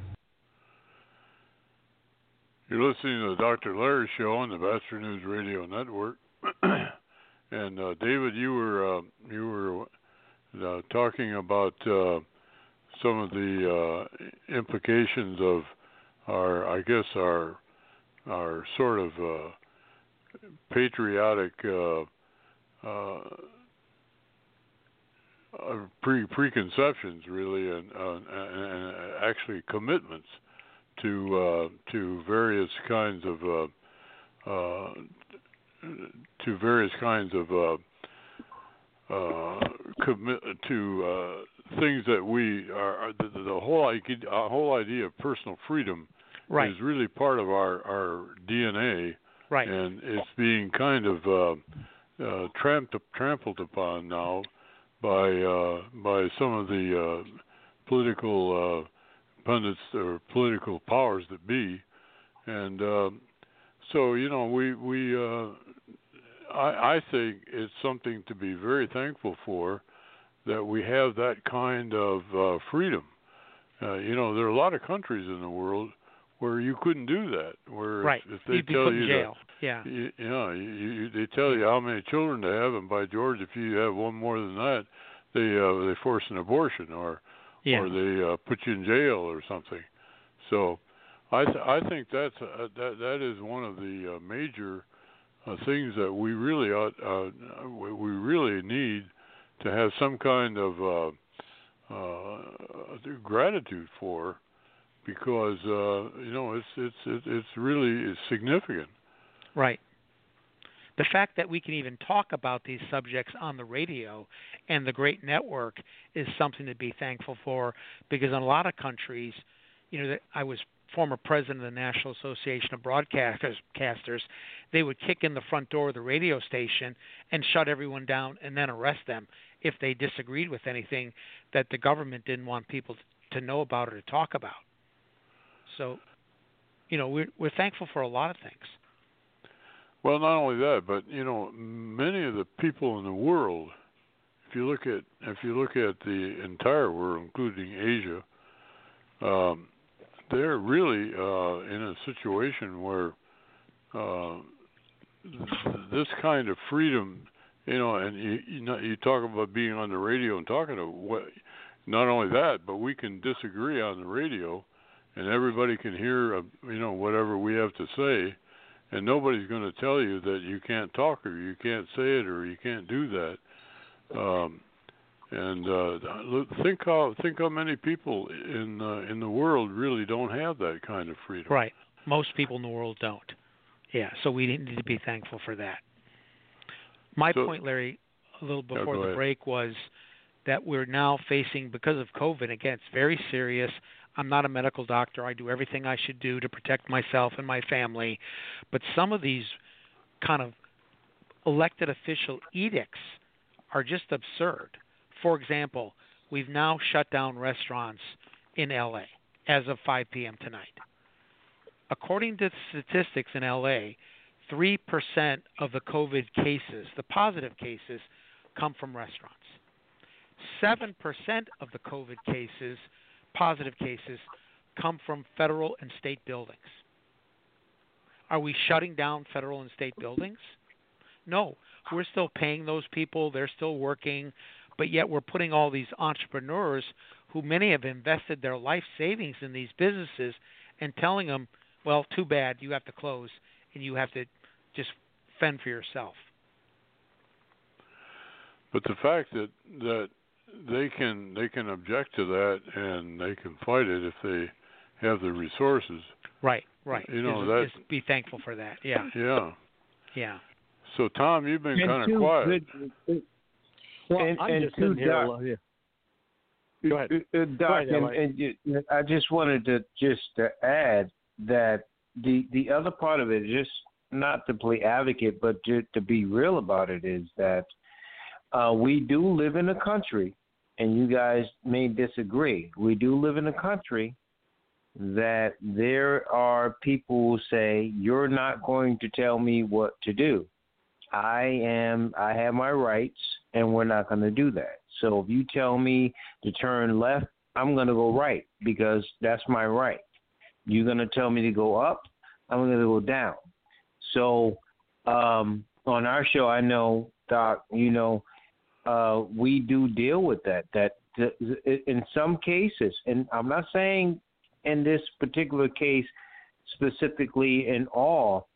You're listening to the Dr. Larry Show on the Batchelor News Radio Network. and uh, David, you were uh, you were uh, talking about uh, some of the uh, implications of our, I guess, our our sort of uh, patriotic pre preconceptions, really, and, and, and actually commitments to uh, to various kinds of uh, uh, to various kinds of uh, uh, commit to uh, things that we are, the, the whole idea, uh, whole idea of personal freedom Right. is really part of our our DNA, Right. and it's being kind of uh, uh, trampled trampled upon now by uh, by some of the uh, political uh, pundits or political powers that be, and um, so you know we we uh, I, I think it's something to be very thankful for that we have that kind of uh, freedom. Uh, you know, there are a lot of countries in the world where you couldn't do that. Where Right. if, if they You'd be tell put in you jail. to, Yeah. you, you know, you, you, they tell you how many children to have, and by George, if you have one more than that, they uh, they force an abortion or Yeah. or they uh, put you in jail or something. So, I th- I think that's uh, that that is one of the uh, major uh, things that we really ought uh, we we really need to have some kind of uh, uh, gratitude for, because uh, you know it's it's it's it's really significant. Right. The fact that we can even talk about these subjects on the radio and the great network is something to be thankful for because in a lot of countries, you know, I was former president of the National Association of Broadcasters, casters, they would kick in the front door of the radio station and shut everyone down and then arrest them if they disagreed with anything that the government didn't want people to know about or to talk about. So, you know, we're we're thankful for a lot of things. Well, not only that, but you know, many of the people in the world, if you look at if you look at the entire world, including Asia, um, they're really uh, in a situation where uh, this kind of freedom, you know, and you you, know, you talk about being on the radio and talking to what, not only that, but we can disagree on the radio, and everybody can hear, uh, you know, whatever we have to say, and nobody's going to tell you that you can't talk or you can't say it or you can't do that. Um, and uh, think how think how many people in uh, in the world really don't have that kind of freedom. Right. Most people in the world don't. Yeah. So we need to be thankful for that. My So- point, Larry, a little Yeah, before go the break was that we're now facing because of COVID. Again, it's very serious. I'm not a medical doctor. I do everything I should do to protect myself and my family, but some of these kind of elected official edicts are just absurd. For example, we've now shut down restaurants in LA as of 5 p.m. tonight. According to statistics in LA, 3% of the COVID cases, the positive cases, come from restaurants. 7% of the COVID cases, positive cases, come from federal and state buildings. Are we shutting down federal and state buildings? No, we're still paying those people, they're still working, but yet we're putting all these entrepreneurs who many have invested their life savings in these businesses and telling them, well, too bad, you have to close and you have to just fend for yourself. But the fact that that they can they can object to that and they can fight it if they have the resources. Right, right. You know, just, that- just be thankful for that. Yeah, Yeah. yeah. So Tom, you've been kind of quiet. good- Well, and, I'm and just sitting here. doc- yeah. Go ahead. Uh, uh, Doc, ahead, and, and you, I just wanted to just to add that the the other part of it, just not to play advocate, but to, to be real about it, is that uh, we do live in a country, and you guys may disagree. We do live in a country that there are people who say you're not going to tell me what to do. I am I have my rights and we're not going to do that. So if you tell me to turn left, I'm going to go right because that's my right. You're going to tell me to go up, I'm going to go down. So um on our show I know doc, you know uh we do deal with that that in some cases and I'm not saying in this particular case specifically in all,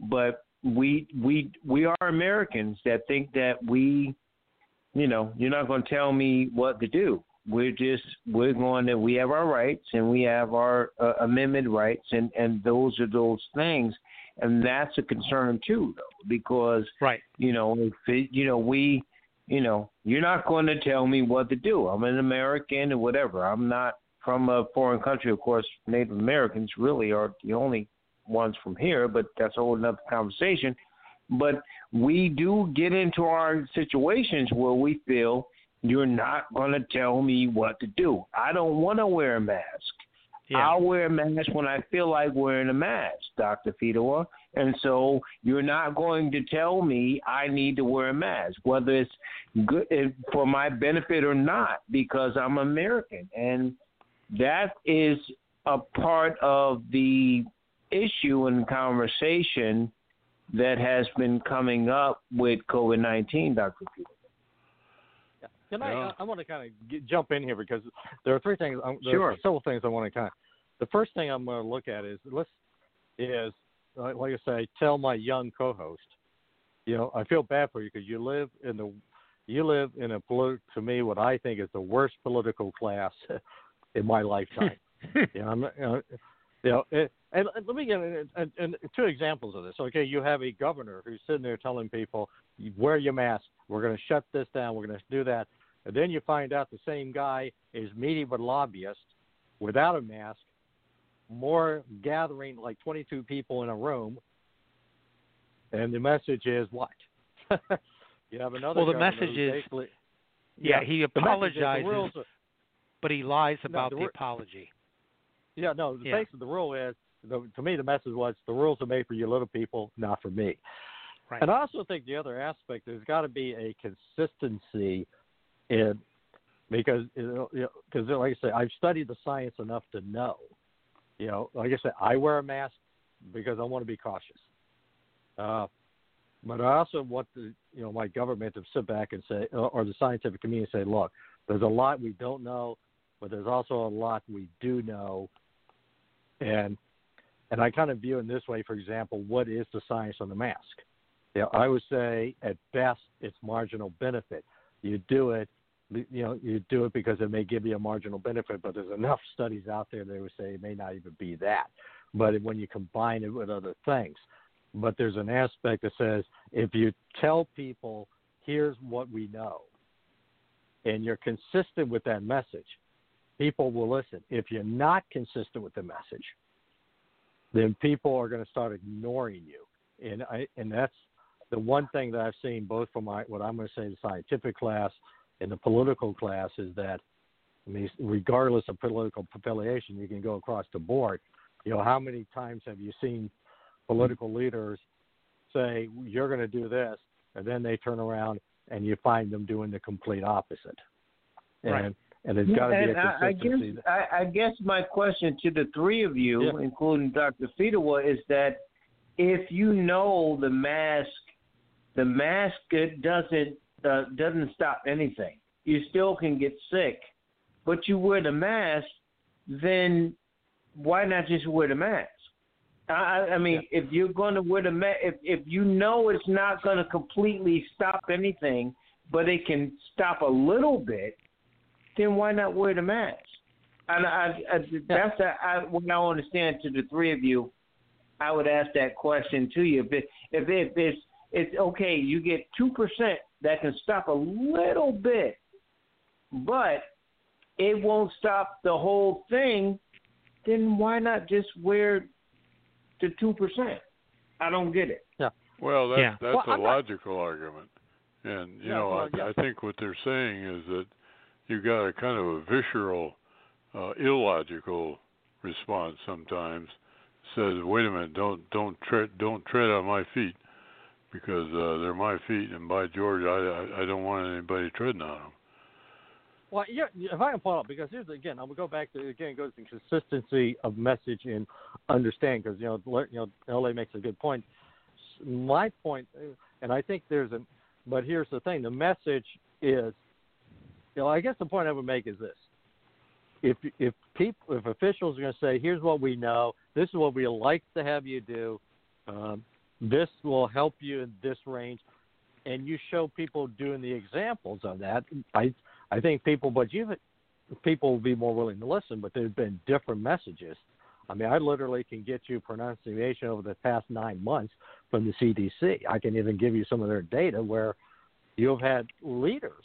but we we we are Americans that think that we, you know, you're not going to tell me what to do. We're just we're going to we have our rights and we have our uh, amendment rights and and those are those things, and that's a concern too, though, because right, you know, if it, you know we. You know, you're not going to tell me what to do. I'm an American and whatever. I'm not from a foreign country. Of course, Native Americans really are the only ones from here, but that's a whole other conversation. But we do get into our situations where we feel you're not going to tell me what to do. I don't want to wear a mask. I'll wear a mask when I feel like wearing a mask, Dr. Fedewa. And so you're not going to tell me I need to wear a mask, whether it's good eh, for my benefit or not, because I'm American. And that is a part of the issue and conversation that has been coming up with COVID 19, Dr. Fedewa. Can Yeah. I? I want to kind of get, jump in here because there are three things. um, There Sure. are several things I want to kind of. The first thing I'm going to look at is let's is uh, like I say, tell my young co-host. You know, I feel bad for you because you live in the you live in a to me what I think is the worst political class in my lifetime. you know, I'm, you know, you know and, and let me get and, and two examples of this. Okay, you have a governor who's sitting there telling people, "Wear your mask. We're going to shut this down. We're going to do that." And then you find out the same guy is meeting with lobbyists without a mask, more gathering like 22 people in a room, and the message is what? you have another. Well, the message is. basically- Yeah, he apologizes, but he lies No, about the the apology. Yeah, no. The Yeah. base of the rule is the, to me, the message was the rules are made for you little people, not for me. Right. And I also think the other aspect there's got to be a consistency in because you know, because like I say, I've studied the science enough to know. You know, like I said, I wear a mask because I want to be cautious. Uh, but I also want the you know my government to sit back and say, or the scientific community say, look, there's a lot we don't know, but there's also a lot we do know, and and I kind of view in this way. For example, what is the science on the mask? You know, I would say at best it's marginal benefit. You do it, you know, you do it because it may give you a marginal benefit, but there's enough studies out there that would say it may not even be that. But when you combine it with other things, but there's an aspect that says if you tell people, here's what we know, and you're consistent with that message, people will listen. If you're not consistent with the message, then people are going to start ignoring you. And I and that's the one thing that I've seen both from my what I'm going to say the scientific class and the political class is that I mean regardless of political affiliation, you can go across the board. You know, how many times have you seen political leaders say you're going to do this, and then they turn around and you find them doing the complete opposite. And Right. and it's got to be a I, I consistency. guess I, I guess my question to the three of you, Yeah. including Dr. Fedewa, is that if you know the mask, the mask it doesn't uh, doesn't stop anything. You still can get sick, but you wear the mask. Then why not just wear the mask? I, I- I mean, if you're going to wear the mask, if if you know it's not going to completely stop anything, but it can stop a little bit, then why not wear the mask? And I, I that's a, I, what I understand to the three of you. I would ask that question to you. If it, if, it, if it's it's okay, you get two percent that can stop a little bit, but it won't stop the whole thing. Then why not just wear the two percent? I don't get it. Yeah. Well, that's Yeah. that's Well, a I'm not- logical argument, and you Yeah, know, well, I, yeah. I think what they're saying is that you got a kind of a visceral, uh, illogical response sometimes. Says, wait a minute, don't don't tread don't tread on my feet, because uh, they're my feet, and by George, I I, I don't want anybody treading on them. Well, yeah, if I can follow up, because here's again, I will go back to again it goes to consistency of message and understand, because you know, you know, La makes a good point. My point, and I think there's a, but here's the thing: the message is, you know, I guess the point I would make is this: if if people, if officials are going to say, here's what we know, this is what we like to have you do, um, this will help you in this range, and you show people doing the examples of that, I I think people, but you people will be more willing to listen. But there's been different messages. I mean, I literally can get you pronunciation over the past nine months from the CDC. I can even give you some of their data where you've had leaders,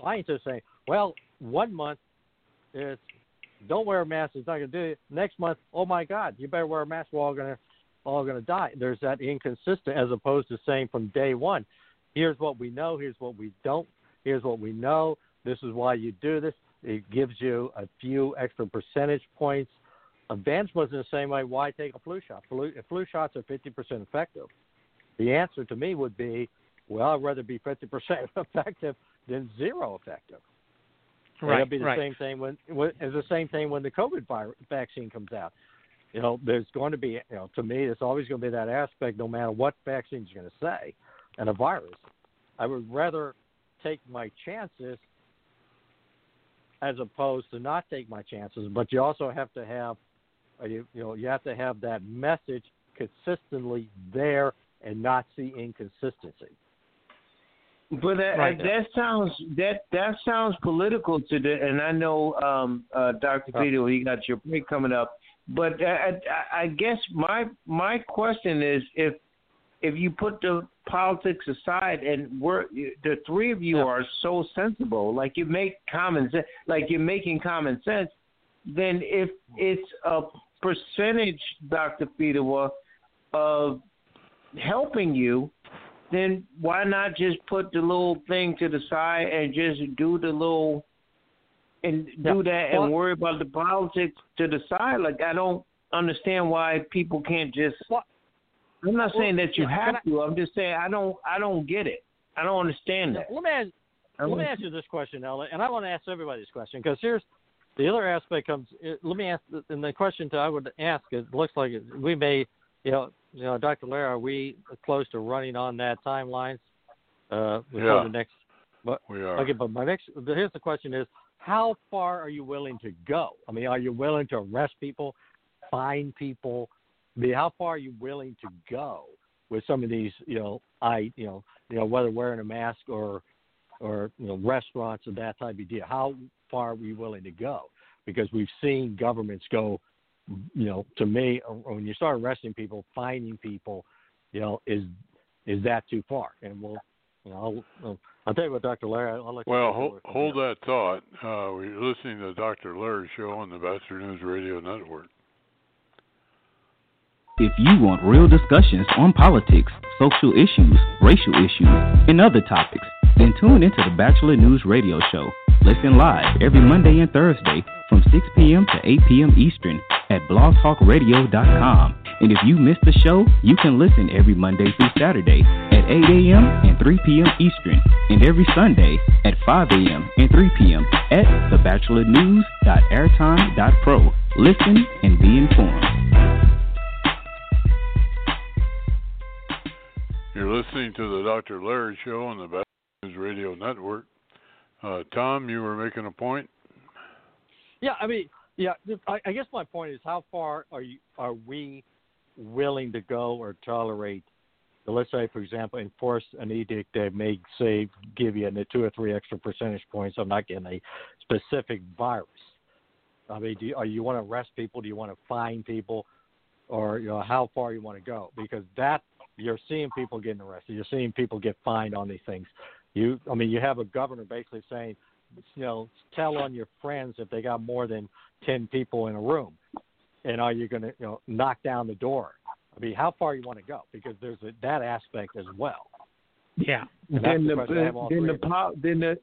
scientists saying, "Well, one month it's don't wear a mask; it's not going to do it." Next month, oh my God, you better wear a mask. We're all going to all going to die. There's that inconsistent as opposed to saying from day one, here's what we know, here's what we don't, here's what we know, this is why you do this. It gives you a few extra percentage points. Advantage was in the same way, why take a flu shot? Flu, if flu shots are 50% effective, the answer to me would be, well, I'd rather be 50% effective than zero effective. Right, It'll be the right. same thing when, when it's the same thing when the COVID virus, vaccine comes out. You know, there's going to be, you know, to me, it's always going to be that aspect, no matter what vaccine's are going to say, and a virus. I would rather take my chances as opposed to not take my chances. But you also have to have, uh, you, you know, you have to have that message consistently there and not see inconsistency. But that Right. that sounds that that sounds political to the and I know um uh Dr. Peter you got your break coming up. But I, I, I guess my my question is if if you put the politics aside and we're the three of you are so sensible, like you make common sense, like you're making common sense, then if it's a percentage, Dr. Fedewa, of helping you, then why not just put the little thing to the side and just do the little and do that Well- and worry about the politics to the side? Like I don't understand why people can't just. I'm not saying that you yeah, have to. I'm just saying I don't. I don't get it. I don't understand that. Let me ask, let me ask you this question, LA, and I want to ask everybody this question because here's the other aspect comes. uh, Let me ask, and the question to I would ask it looks like we may, you know, you know, Dr. Larry, are we close to running on that timeline uh, before Yeah. the next? But We are. okay, but my next but here's the question: is how far are you willing to go? I mean, are you willing to arrest people, fine people? I mean, how far are you willing to go with some of these, you know, I, you know, you know, whether wearing a mask or, or you know, restaurants and that type of deal? How far are we willing to go? Because we've seen governments go, you know, to me, when you start arresting people, fining people, you know, is is that too far? And we'll, you know, I'll, I'll tell you what, Dr. Larry, I'll let you Well, take hold, hold that thought. Uh, we're listening to Dr. Larry Show on the Batchelor News Radio Network. If you want real discussions on politics, social issues, racial issues, and other topics, then tune into the Batchelor News Radio Show. Listen live every Monday and Thursday from 6 p.m. to 8 p.m. Eastern at blogtalkradio.com. And if you missed the show, you can listen every Monday through Saturday at 8 a.m. and 3 p.m. Eastern, and every Sunday at 5 a.m. and 3 p.m. at thebatchelornews.airtime.pro. Listen and be informed. You're listening to the Dr. Larry Show on the Batchelor News Radio Network. Uh, Tom, you were making a point. Yeah, I mean, yeah. I, I guess my point is, how far are you? Are we willing to go or tolerate? Let's say, for example, enforce an edict that may say give you a two or three extra percentage points. I'm not getting a specific virus. I mean, do you, are you want to arrest people? Do you want to fine people, or you know how far you want to go? Because that you're seeing people getting arrested. You're seeing people get fined on these things. You, I mean, you have a governor basically saying, you know, tell on your friends if they got more than ten people in a room, and are you going to, you know, knock down the door? I mean, how far you want to go? Because there's a, that aspect as well. Yeah. And then the the, question I have all then the po- then the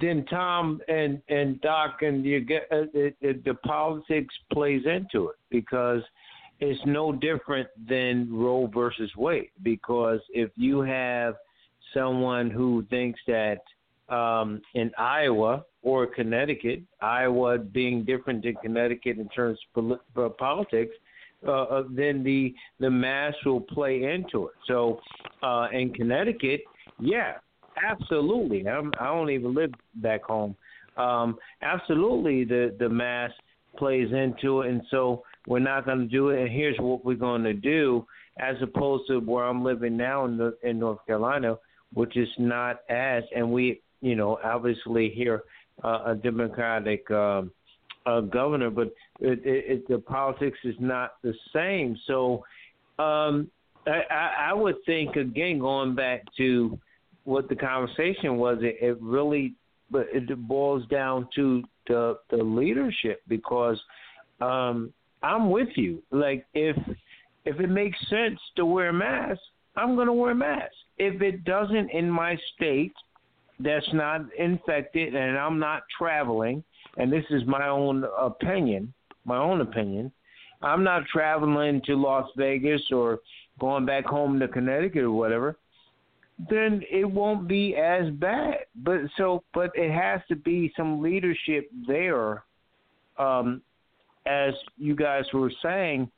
then Tom and and Doc and you get uh, it, it, the politics plays into it because it's no different than Roe versus Wade because if you have someone who thinks that um, in Iowa or Connecticut, Iowa being different than Connecticut in terms of poli- uh, politics, uh, uh, then the the mass will play into it. So uh, in Connecticut, yeah, absolutely. I'm, I don't even live back home. Um, absolutely, the the mass plays into it, and so we're not going to do it. And here's what we're going to do, as opposed to where I'm living now in the, in North Carolina, which is not as, and we, you know, obviously here uh, a Democratic. Um, uh, governor, but it, it, the politics is not the same. So um, I, I, I would think again, going back to what the conversation was, it, it really, but it boils down to the the leadership because um, I'm with you. Like if if it makes sense to wear a mask, I'm going to wear a mask. If it doesn't in my state, that's not infected, and I'm not traveling and this is my own opinion, my own opinion. I'm not traveling to Las Vegas or going back home to Connecticut or whatever. Then it won't be as bad. But so, but it has to be some leadership there, um, as you guys were saying.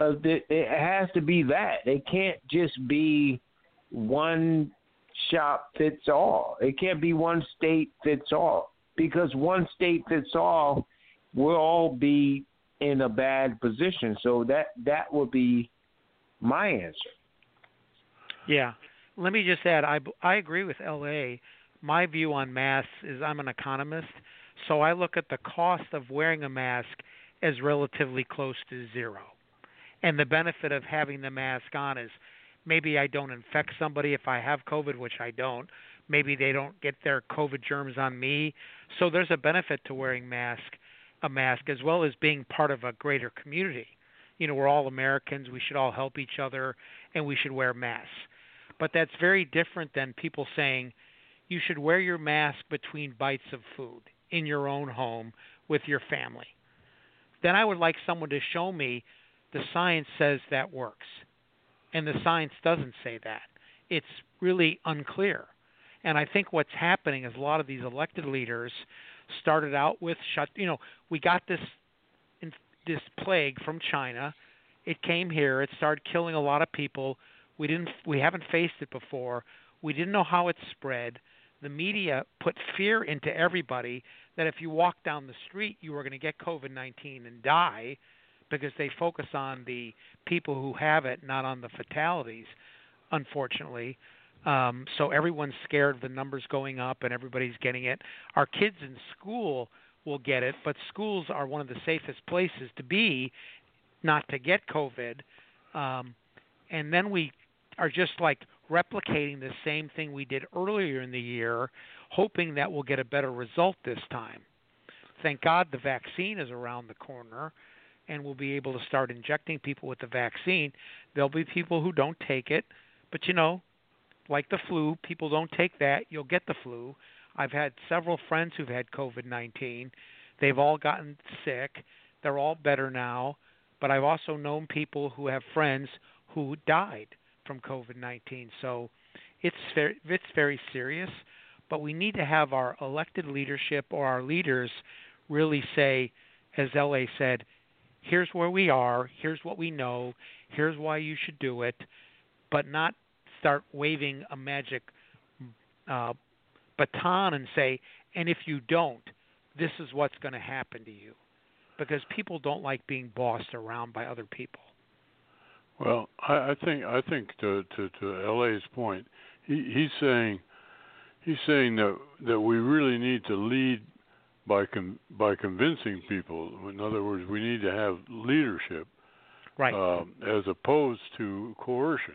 Uh, it has to be that. It can't just be one shop fits all. It can't be one state fits all because one state fits all, we'll all be in a bad position. So that that would be my answer. Yeah. Let me just add, I, I agree with LA. My view on masks is I'm an economist, so I look at the cost of wearing a mask as relatively close to zero. And the benefit of having the mask on is maybe I don't infect somebody if I have COVID, which I don't. Maybe they don't get their COVID germs on me. So there's a benefit to wearing mask, a mask, as well as being part of a greater community. You know, we're all Americans. We should all help each other, and we should wear masks. But that's very different than people saying you should wear your mask between bites of food in your own home with your family. then I would like someone to show me the science says that works. And the science doesn't say that. It's really unclear. And I think what's happening is a lot of these elected leaders started out with shut. You know, we got this this plague from China. It came here. It started killing a lot of people. We didn't. We haven't faced it before. We didn't know how it spread. The media put fear into everybody that if you walk down the street, you were going to get COVID 19 and die because they focus on the people who have it, not on the fatalities, unfortunately. Um, so everyone's scared of the numbers going up and everybody's getting it. Our kids in school will get it, but schools are one of the safest places to be not to get COVID. Um, and then we are just like replicating the same thing we did earlier in the year, hoping that we'll get a better result this time. Thank God the vaccine is around the corner and we'll be able to start injecting people with the vaccine. There'll be people who don't take it, but you know, like the flu, people don't take that, you'll get the flu. I've had several friends who've had COVID 19. They've all gotten sick. They're all better now. But I've also known people who have friends who died from COVID 19. So it's very, it's very serious. But we need to have our elected leadership or our leaders really say, as LA said, here's where we are, here's what we know, here's why you should do it, but not start waving a magic uh, baton and say, and if you don't, this is what's going to happen to you, because people don't like being bossed around by other people. Well, I, I think I think to to to LA's point, he, he's saying he's saying that that we really need to lead by com- by convincing people. In other words, we need to have leadership, right, um, as opposed to coercion.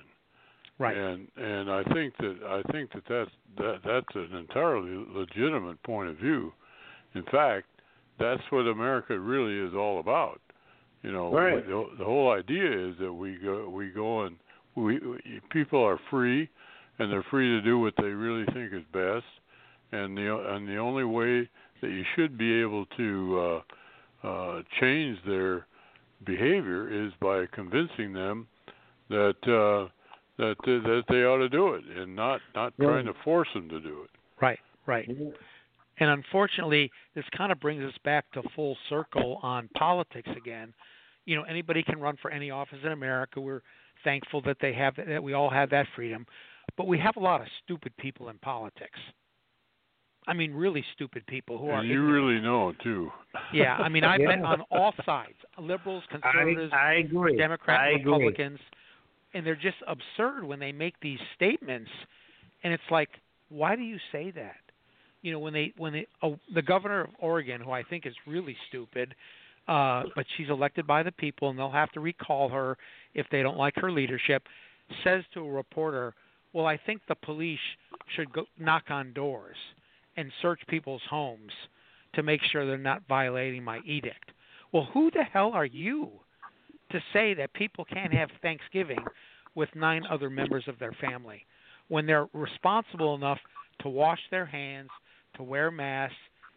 Right. And and I think that I think that that's that that's an entirely legitimate point of view. In fact, that's what America really is all about. You know, right. the, the whole idea is that we go we go and we, we people are free, and they're free to do what they really think is best, and the and the only way that you should be able to uh, uh, change their behavior is by convincing them that. Uh, that that they ought to do it and not not Yeah. trying to force them to do it. Right, right. And unfortunately, this kind of brings us back to full circle on politics again. You know, anybody can run for any office in America. We're thankful that they have that we all have that freedom, but we have a lot of stupid people in politics. I mean, really stupid people who are. And you ignorant. really know too. Yeah, I mean, I've been Yeah. on all sides: liberals, conservatives, I agree. Democrats, I agree. Republicans, and they're just absurd when they make these statements. And it's like, why do you say that? You know, when they when they oh, the governor of Oregon, who I think is really stupid, uh, but she's elected by the people, and they'll have to recall her if they don't like her leadership, says to a reporter, "Well, I think the police should go knock on doors and search people's homes to make sure they're not violating my edict." Well, who the hell are you to say that people can't have Thanksgiving with nine other members of their family when they're responsible enough to wash their hands, to wear masks,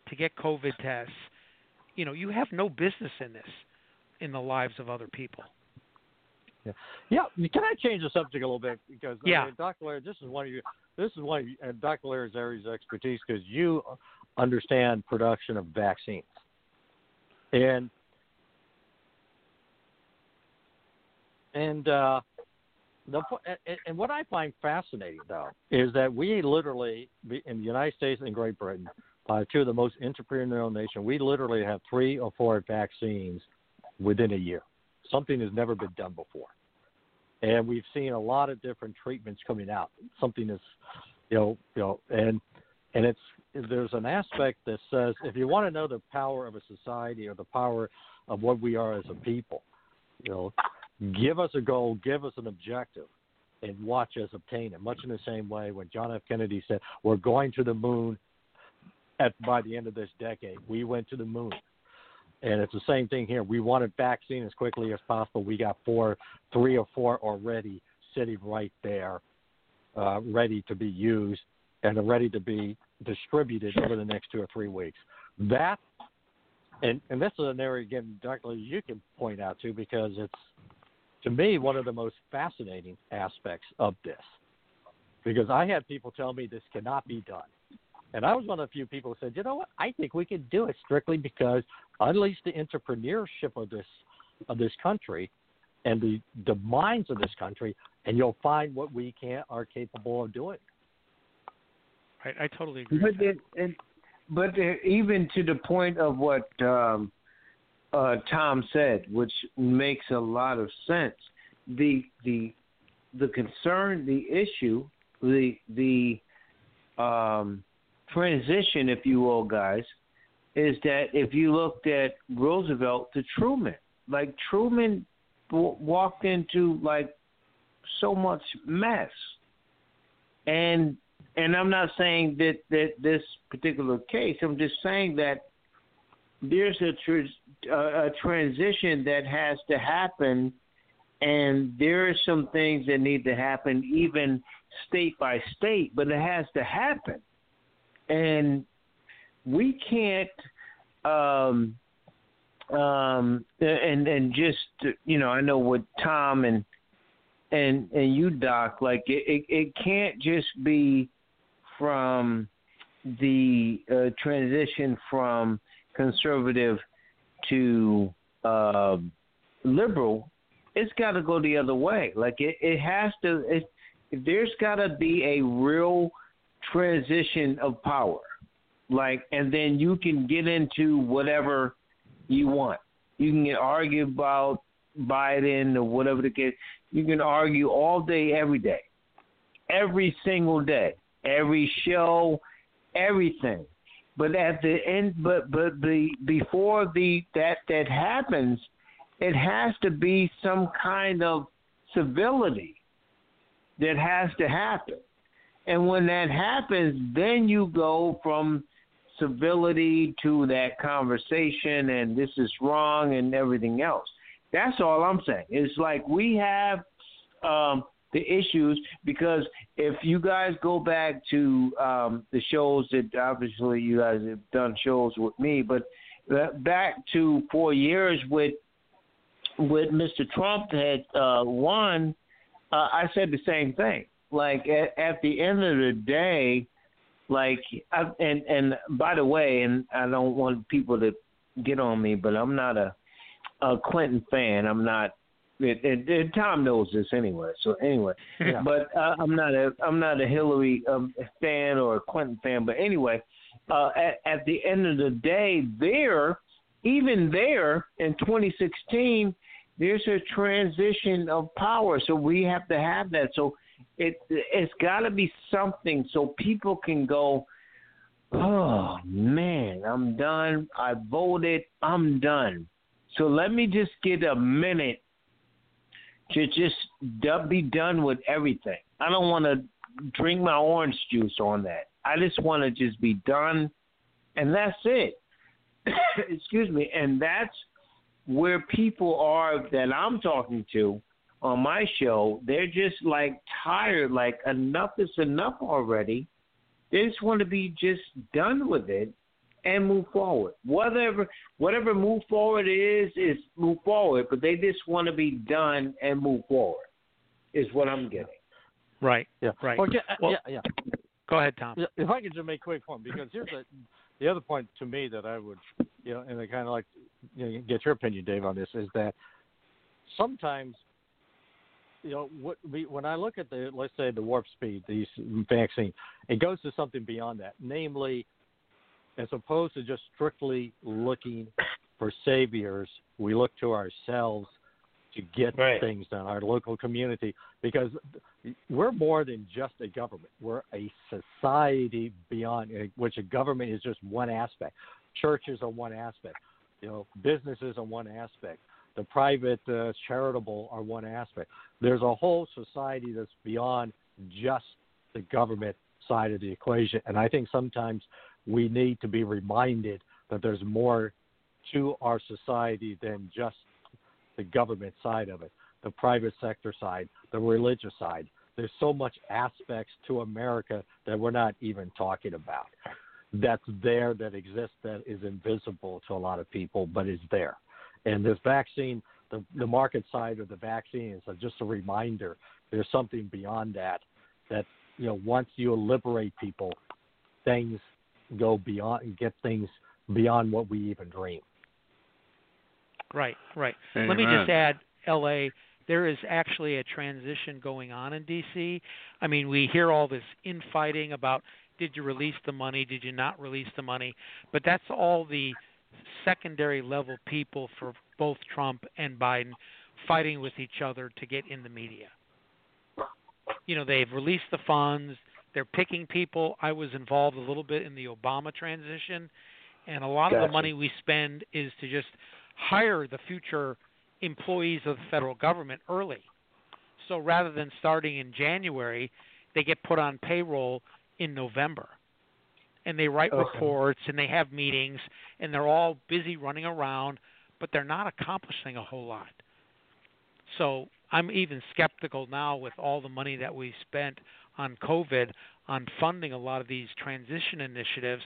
to get COVID tests? You know, you have no business in this in the lives of other people. Yeah. yeah. Can I change the subject a little bit because I Yeah. mean, Dr. Laird, this is one of your this is one of you, uh, Dr. Laird's areas of expertise because you understand production of vaccines, and and uh, the and- what I find fascinating though is that we literally in the United States and Great Britain, uh, two of the most entrepreneurial nations, we literally have three or four vaccines within a year. Something has never been done before and we've seen a lot of different treatments coming out. Something is, you know, you know, and and it's there's an aspect that says if you want to know the power of a society or the power of what we are as a people, you know, give us a goal, give us an objective, and watch us obtain it. Much in the same way when John F. Kennedy said, "We're going to the moon." At by the end of this decade, we went to the moon. And it's the same thing here. We wanted vaccine as quickly as possible. We got four, three or four already sitting right there, uh, ready to be used and ready to be distributed over the next two or three weeks. That and and this is an area again, Dr. Lee, you can point out too, because it's to me one of the most fascinating aspects of this. Because I had people tell me this cannot be done. And I was one of the few people who said, you know what, I think we can do it strictly because unleash the entrepreneurship of this of this country and the the minds of this country, and you'll find what we can are capable of doing. Right, I totally agree. But it, it, but uh, even to the point of what um, uh, Tom said, which makes a lot of sense. The the the concern, the issue, the the um, transition, if you will, guys, is that if you looked at Roosevelt to Truman, like Truman w- walked into like so much mess, and and I'm not saying that that this particular case. I'm just saying that there's a, tr- a transition that has to happen, and there are some things that need to happen, even state by state. But it has to happen, and we can't. Um, um, and and just you know, I know with Tom and and and you, Doc, like it, it, it can't just be from the uh, transition from conservative to uh, liberal. It's got to go the other way. Like it, it has to. It, there's got to be a real transition of power. Like, and then you can get into whatever you want. You can argue about Biden or whatever the case. You can argue all day, every day, every single day, every show, everything. But at the end, but but the before the that that happens, it has to be some kind of civility that has to happen. And when that happens, then you go from civility to that conversation and this is wrong and everything else. That's all I'm saying. It's like we have um, the issues because if you guys go back to um, the shows that obviously you guys have done shows with me, but back to four years with with Mr. Trump had uh, won, uh, I said the same thing. Like at, at the end of the day, like I, and and by the way, and I don't want people to get on me, but I'm not a a Clinton fan. I'm not. And, and Tom knows this anyway. So anyway, Yeah. but uh, I'm not a I'm not a Hillary um, fan or a Clinton fan. But anyway, uh, at, at the end of the day, there, even there in 2016, there's a transition of power. So we have to have that. So it it's got to be something so people can go. Oh man, I'm done. I voted. I'm done. So let me just get a minute to just be done with everything. I don't want to drink my orange juice on that. I just want to just be done, and that's it. Excuse me, and that's where people are that I'm talking to on my show. They're just like tired, like enough is enough already. They just want to be just done with it and move forward. Whatever whatever move forward is is move forward, but they just want to be done and move forward. Is what I'm getting. Right. Yeah. Right. Well, yeah, Well, yeah, yeah. Go ahead, Tom. If I could just make a quick point, because here's the the other point to me that I would, you know, and I kind of like you know, get your opinion, Dave, on this is that sometimes, you know, what we when I look at the let's say the warp speed, these vaccine, it goes to something beyond that, namely, as opposed to just strictly looking for saviors, we look to ourselves to get Right. things done, our local community, because we're more than just a government. We're a society beyond uh, which a government is just one aspect. Churches are one aspect. You know, businesses are one aspect. The private uh, charitable are one aspect. There's a whole society that's beyond just the government side of the equation, and I think sometimes we need to be reminded that there's more to our society than just the government side of it, the private sector side, the religious side. There's so much aspects to America that we're not even talking about. that's there that exists that is invisible to a lot of people, but is there. And this vaccine, the the market side of the vaccine is just a reminder. There's something beyond that. That you know, once you liberate people, things go beyond and get things beyond what we even dream. Right, right. Amen. Let me just add, L.A. There is actually a transition going on in D.C. I mean, we hear all this infighting about did you release the money, did you not release the money, but that's all the secondary level people for both Trump and Biden fighting with each other to get in the media. You know, they've released the funds, they're picking people. I was involved a little bit in the Obama transition, and a lot of the money we spend is to just hire the future employees of the federal government early. So rather than starting in January, they get put on payroll in November. And they write Okay. reports and they have meetings and they're all busy running around, but they're not accomplishing a whole lot. So I'm even skeptical now with all the money that we spent on COVID on funding a lot of these transition initiatives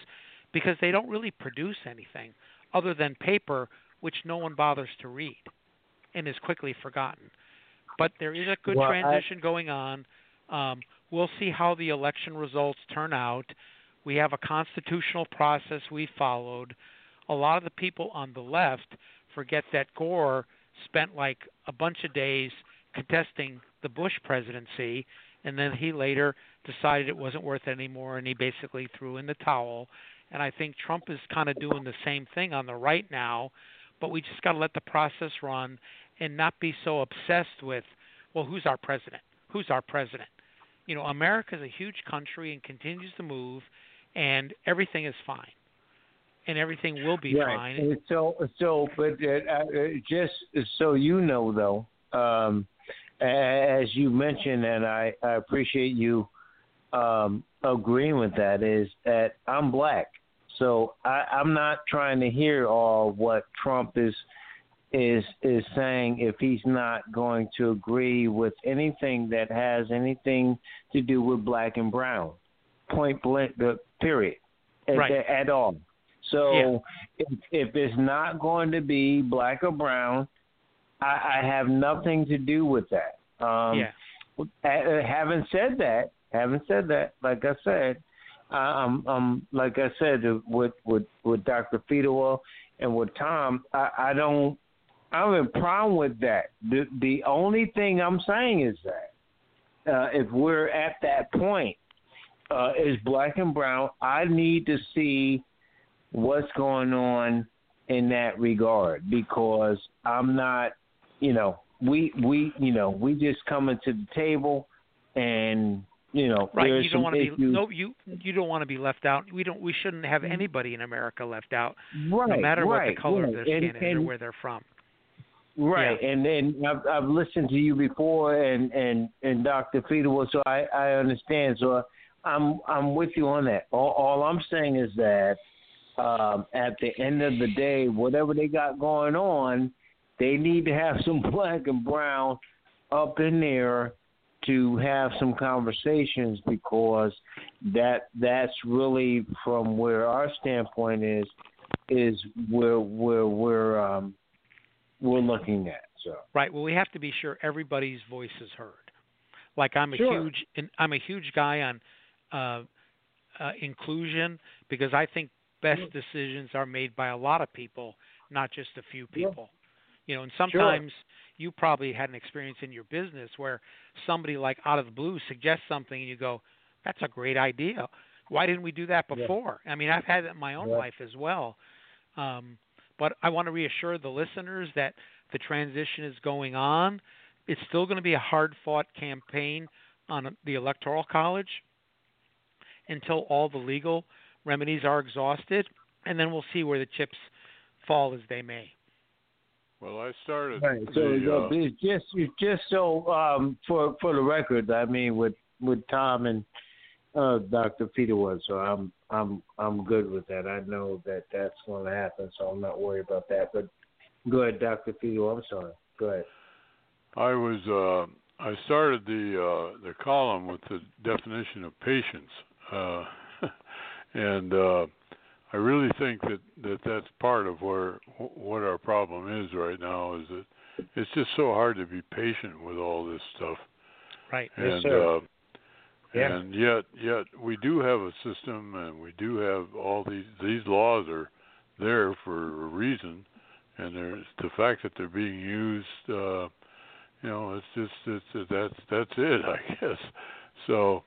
because they don't really produce anything other than paper which no one bothers to read and is quickly forgotten. But there is a good Well, I- transition going on. Um, we'll see how the election results turn out. We have a constitutional process we followed. A lot of the people on the left forget that Gore spent like a bunch of days contesting the Bush presidency, and then he later decided it wasn't worth it anymore, and he basically threw in the towel. And I think Trump is kind of doing the same thing on the right now, but we just got to let the process run and not be so obsessed with, well, who's our president? Who's our president? You know, America is a huge country and continues to move, and everything is fine, and everything will be right. fine. And So, so, but uh, uh, just so you know, though, um, as you mentioned, and I, I appreciate you um, agreeing with that, is that I'm black, so I, I'm not trying to hear all what Trump is is is saying if he's not going to agree with anything that has anything to do with black and brown. Point blank, the period, at, Right. at all. So if, if it's not going to be black or brown, I, I have nothing to do with that. Um, yeah. ha- Having said that, having said that, like I said, I'm, I'm like I said uh, with with with Dr. Fedewa and with Tom, I, I don't. I don't have a problem with that. The the only thing I'm saying is that uh, if we're at that point, uh, is black and brown. I need to see what's going on in that regard because I'm not, you know, we we you know we just coming to the table and you know Right, you don't want to be issues. no you you don't want to be left out. We don't we shouldn't have anybody in America left out, right, no matter what right, the color right. of their And- skin is or where they're from. Right, and and I've, I've listened to you before, and and and Dr. Fedewa, so I I understand. So I'm I'm with you on that. All, all I'm saying is that um, at the end of the day, whatever they got going on, they need to have some black and brown up in there to have some conversations because that that's really from where our standpoint is is where where we're um, we're looking at. So Right. Well, we have to be sure everybody's voice is heard. Like I'm a Sure. huge I'm a huge guy on uh, uh, inclusion because I think best decisions are made by a lot of people, not just a few people. You know, and sometimes you probably had an experience in your business where somebody like out of the blue suggests something and you go, "That's a great idea. Why didn't we do that Yeah. before?" I mean, I've had it in my own Yeah. life as well. Um, but I want to reassure the listeners that the transition is going on. It's still going to be a hard-fought campaign on the Electoral College until all the legal remedies are exhausted, and then we'll see where the chips fall as they may. Well, I started right. So the, uh, it's just it's just so um, for for the record, I mean with with Tom and uh, Dr. Peter was, so I'm I'm I'm good with that. I know that that's going to happen, so I'm not worried about that. But go ahead, Dr. Peter. I'm sorry. Go ahead. I was uh, I started the uh, the column with the definition of patience, uh, and uh, I really think that that that's part of where what our problem is right now is that it's just so hard to be patient with all this stuff. Right. And Yes, sir. uh, Yeah. and yet yet we do have a system and we do have all these these laws are there for a reason and there's the fact that they're being used uh you know it's just it's that's that's it i guess so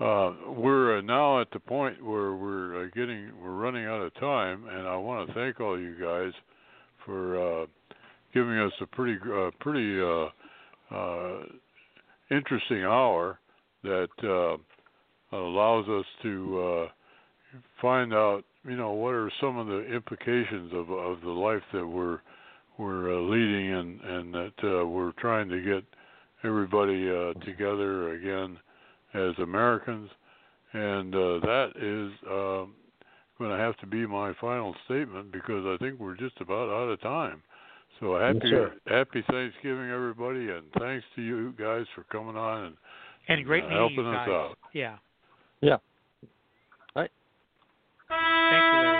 uh we're uh, now at the point where we're uh, getting we're running out of time and i want to thank all you guys for uh giving us a pretty uh, pretty uh interesting hour that allows us to find out, you know, what are some of the implications of of the life that we're we're leading, and and that we're trying to get everybody together again as Americans, and uh, that is um, going to have to be my final statement because I think we're just about out of time. So happy sir. happy Thanksgiving, everybody, and thanks to you guys for coming on and And great uh, helping you us out. Yeah. Yeah. Thank you, Larry.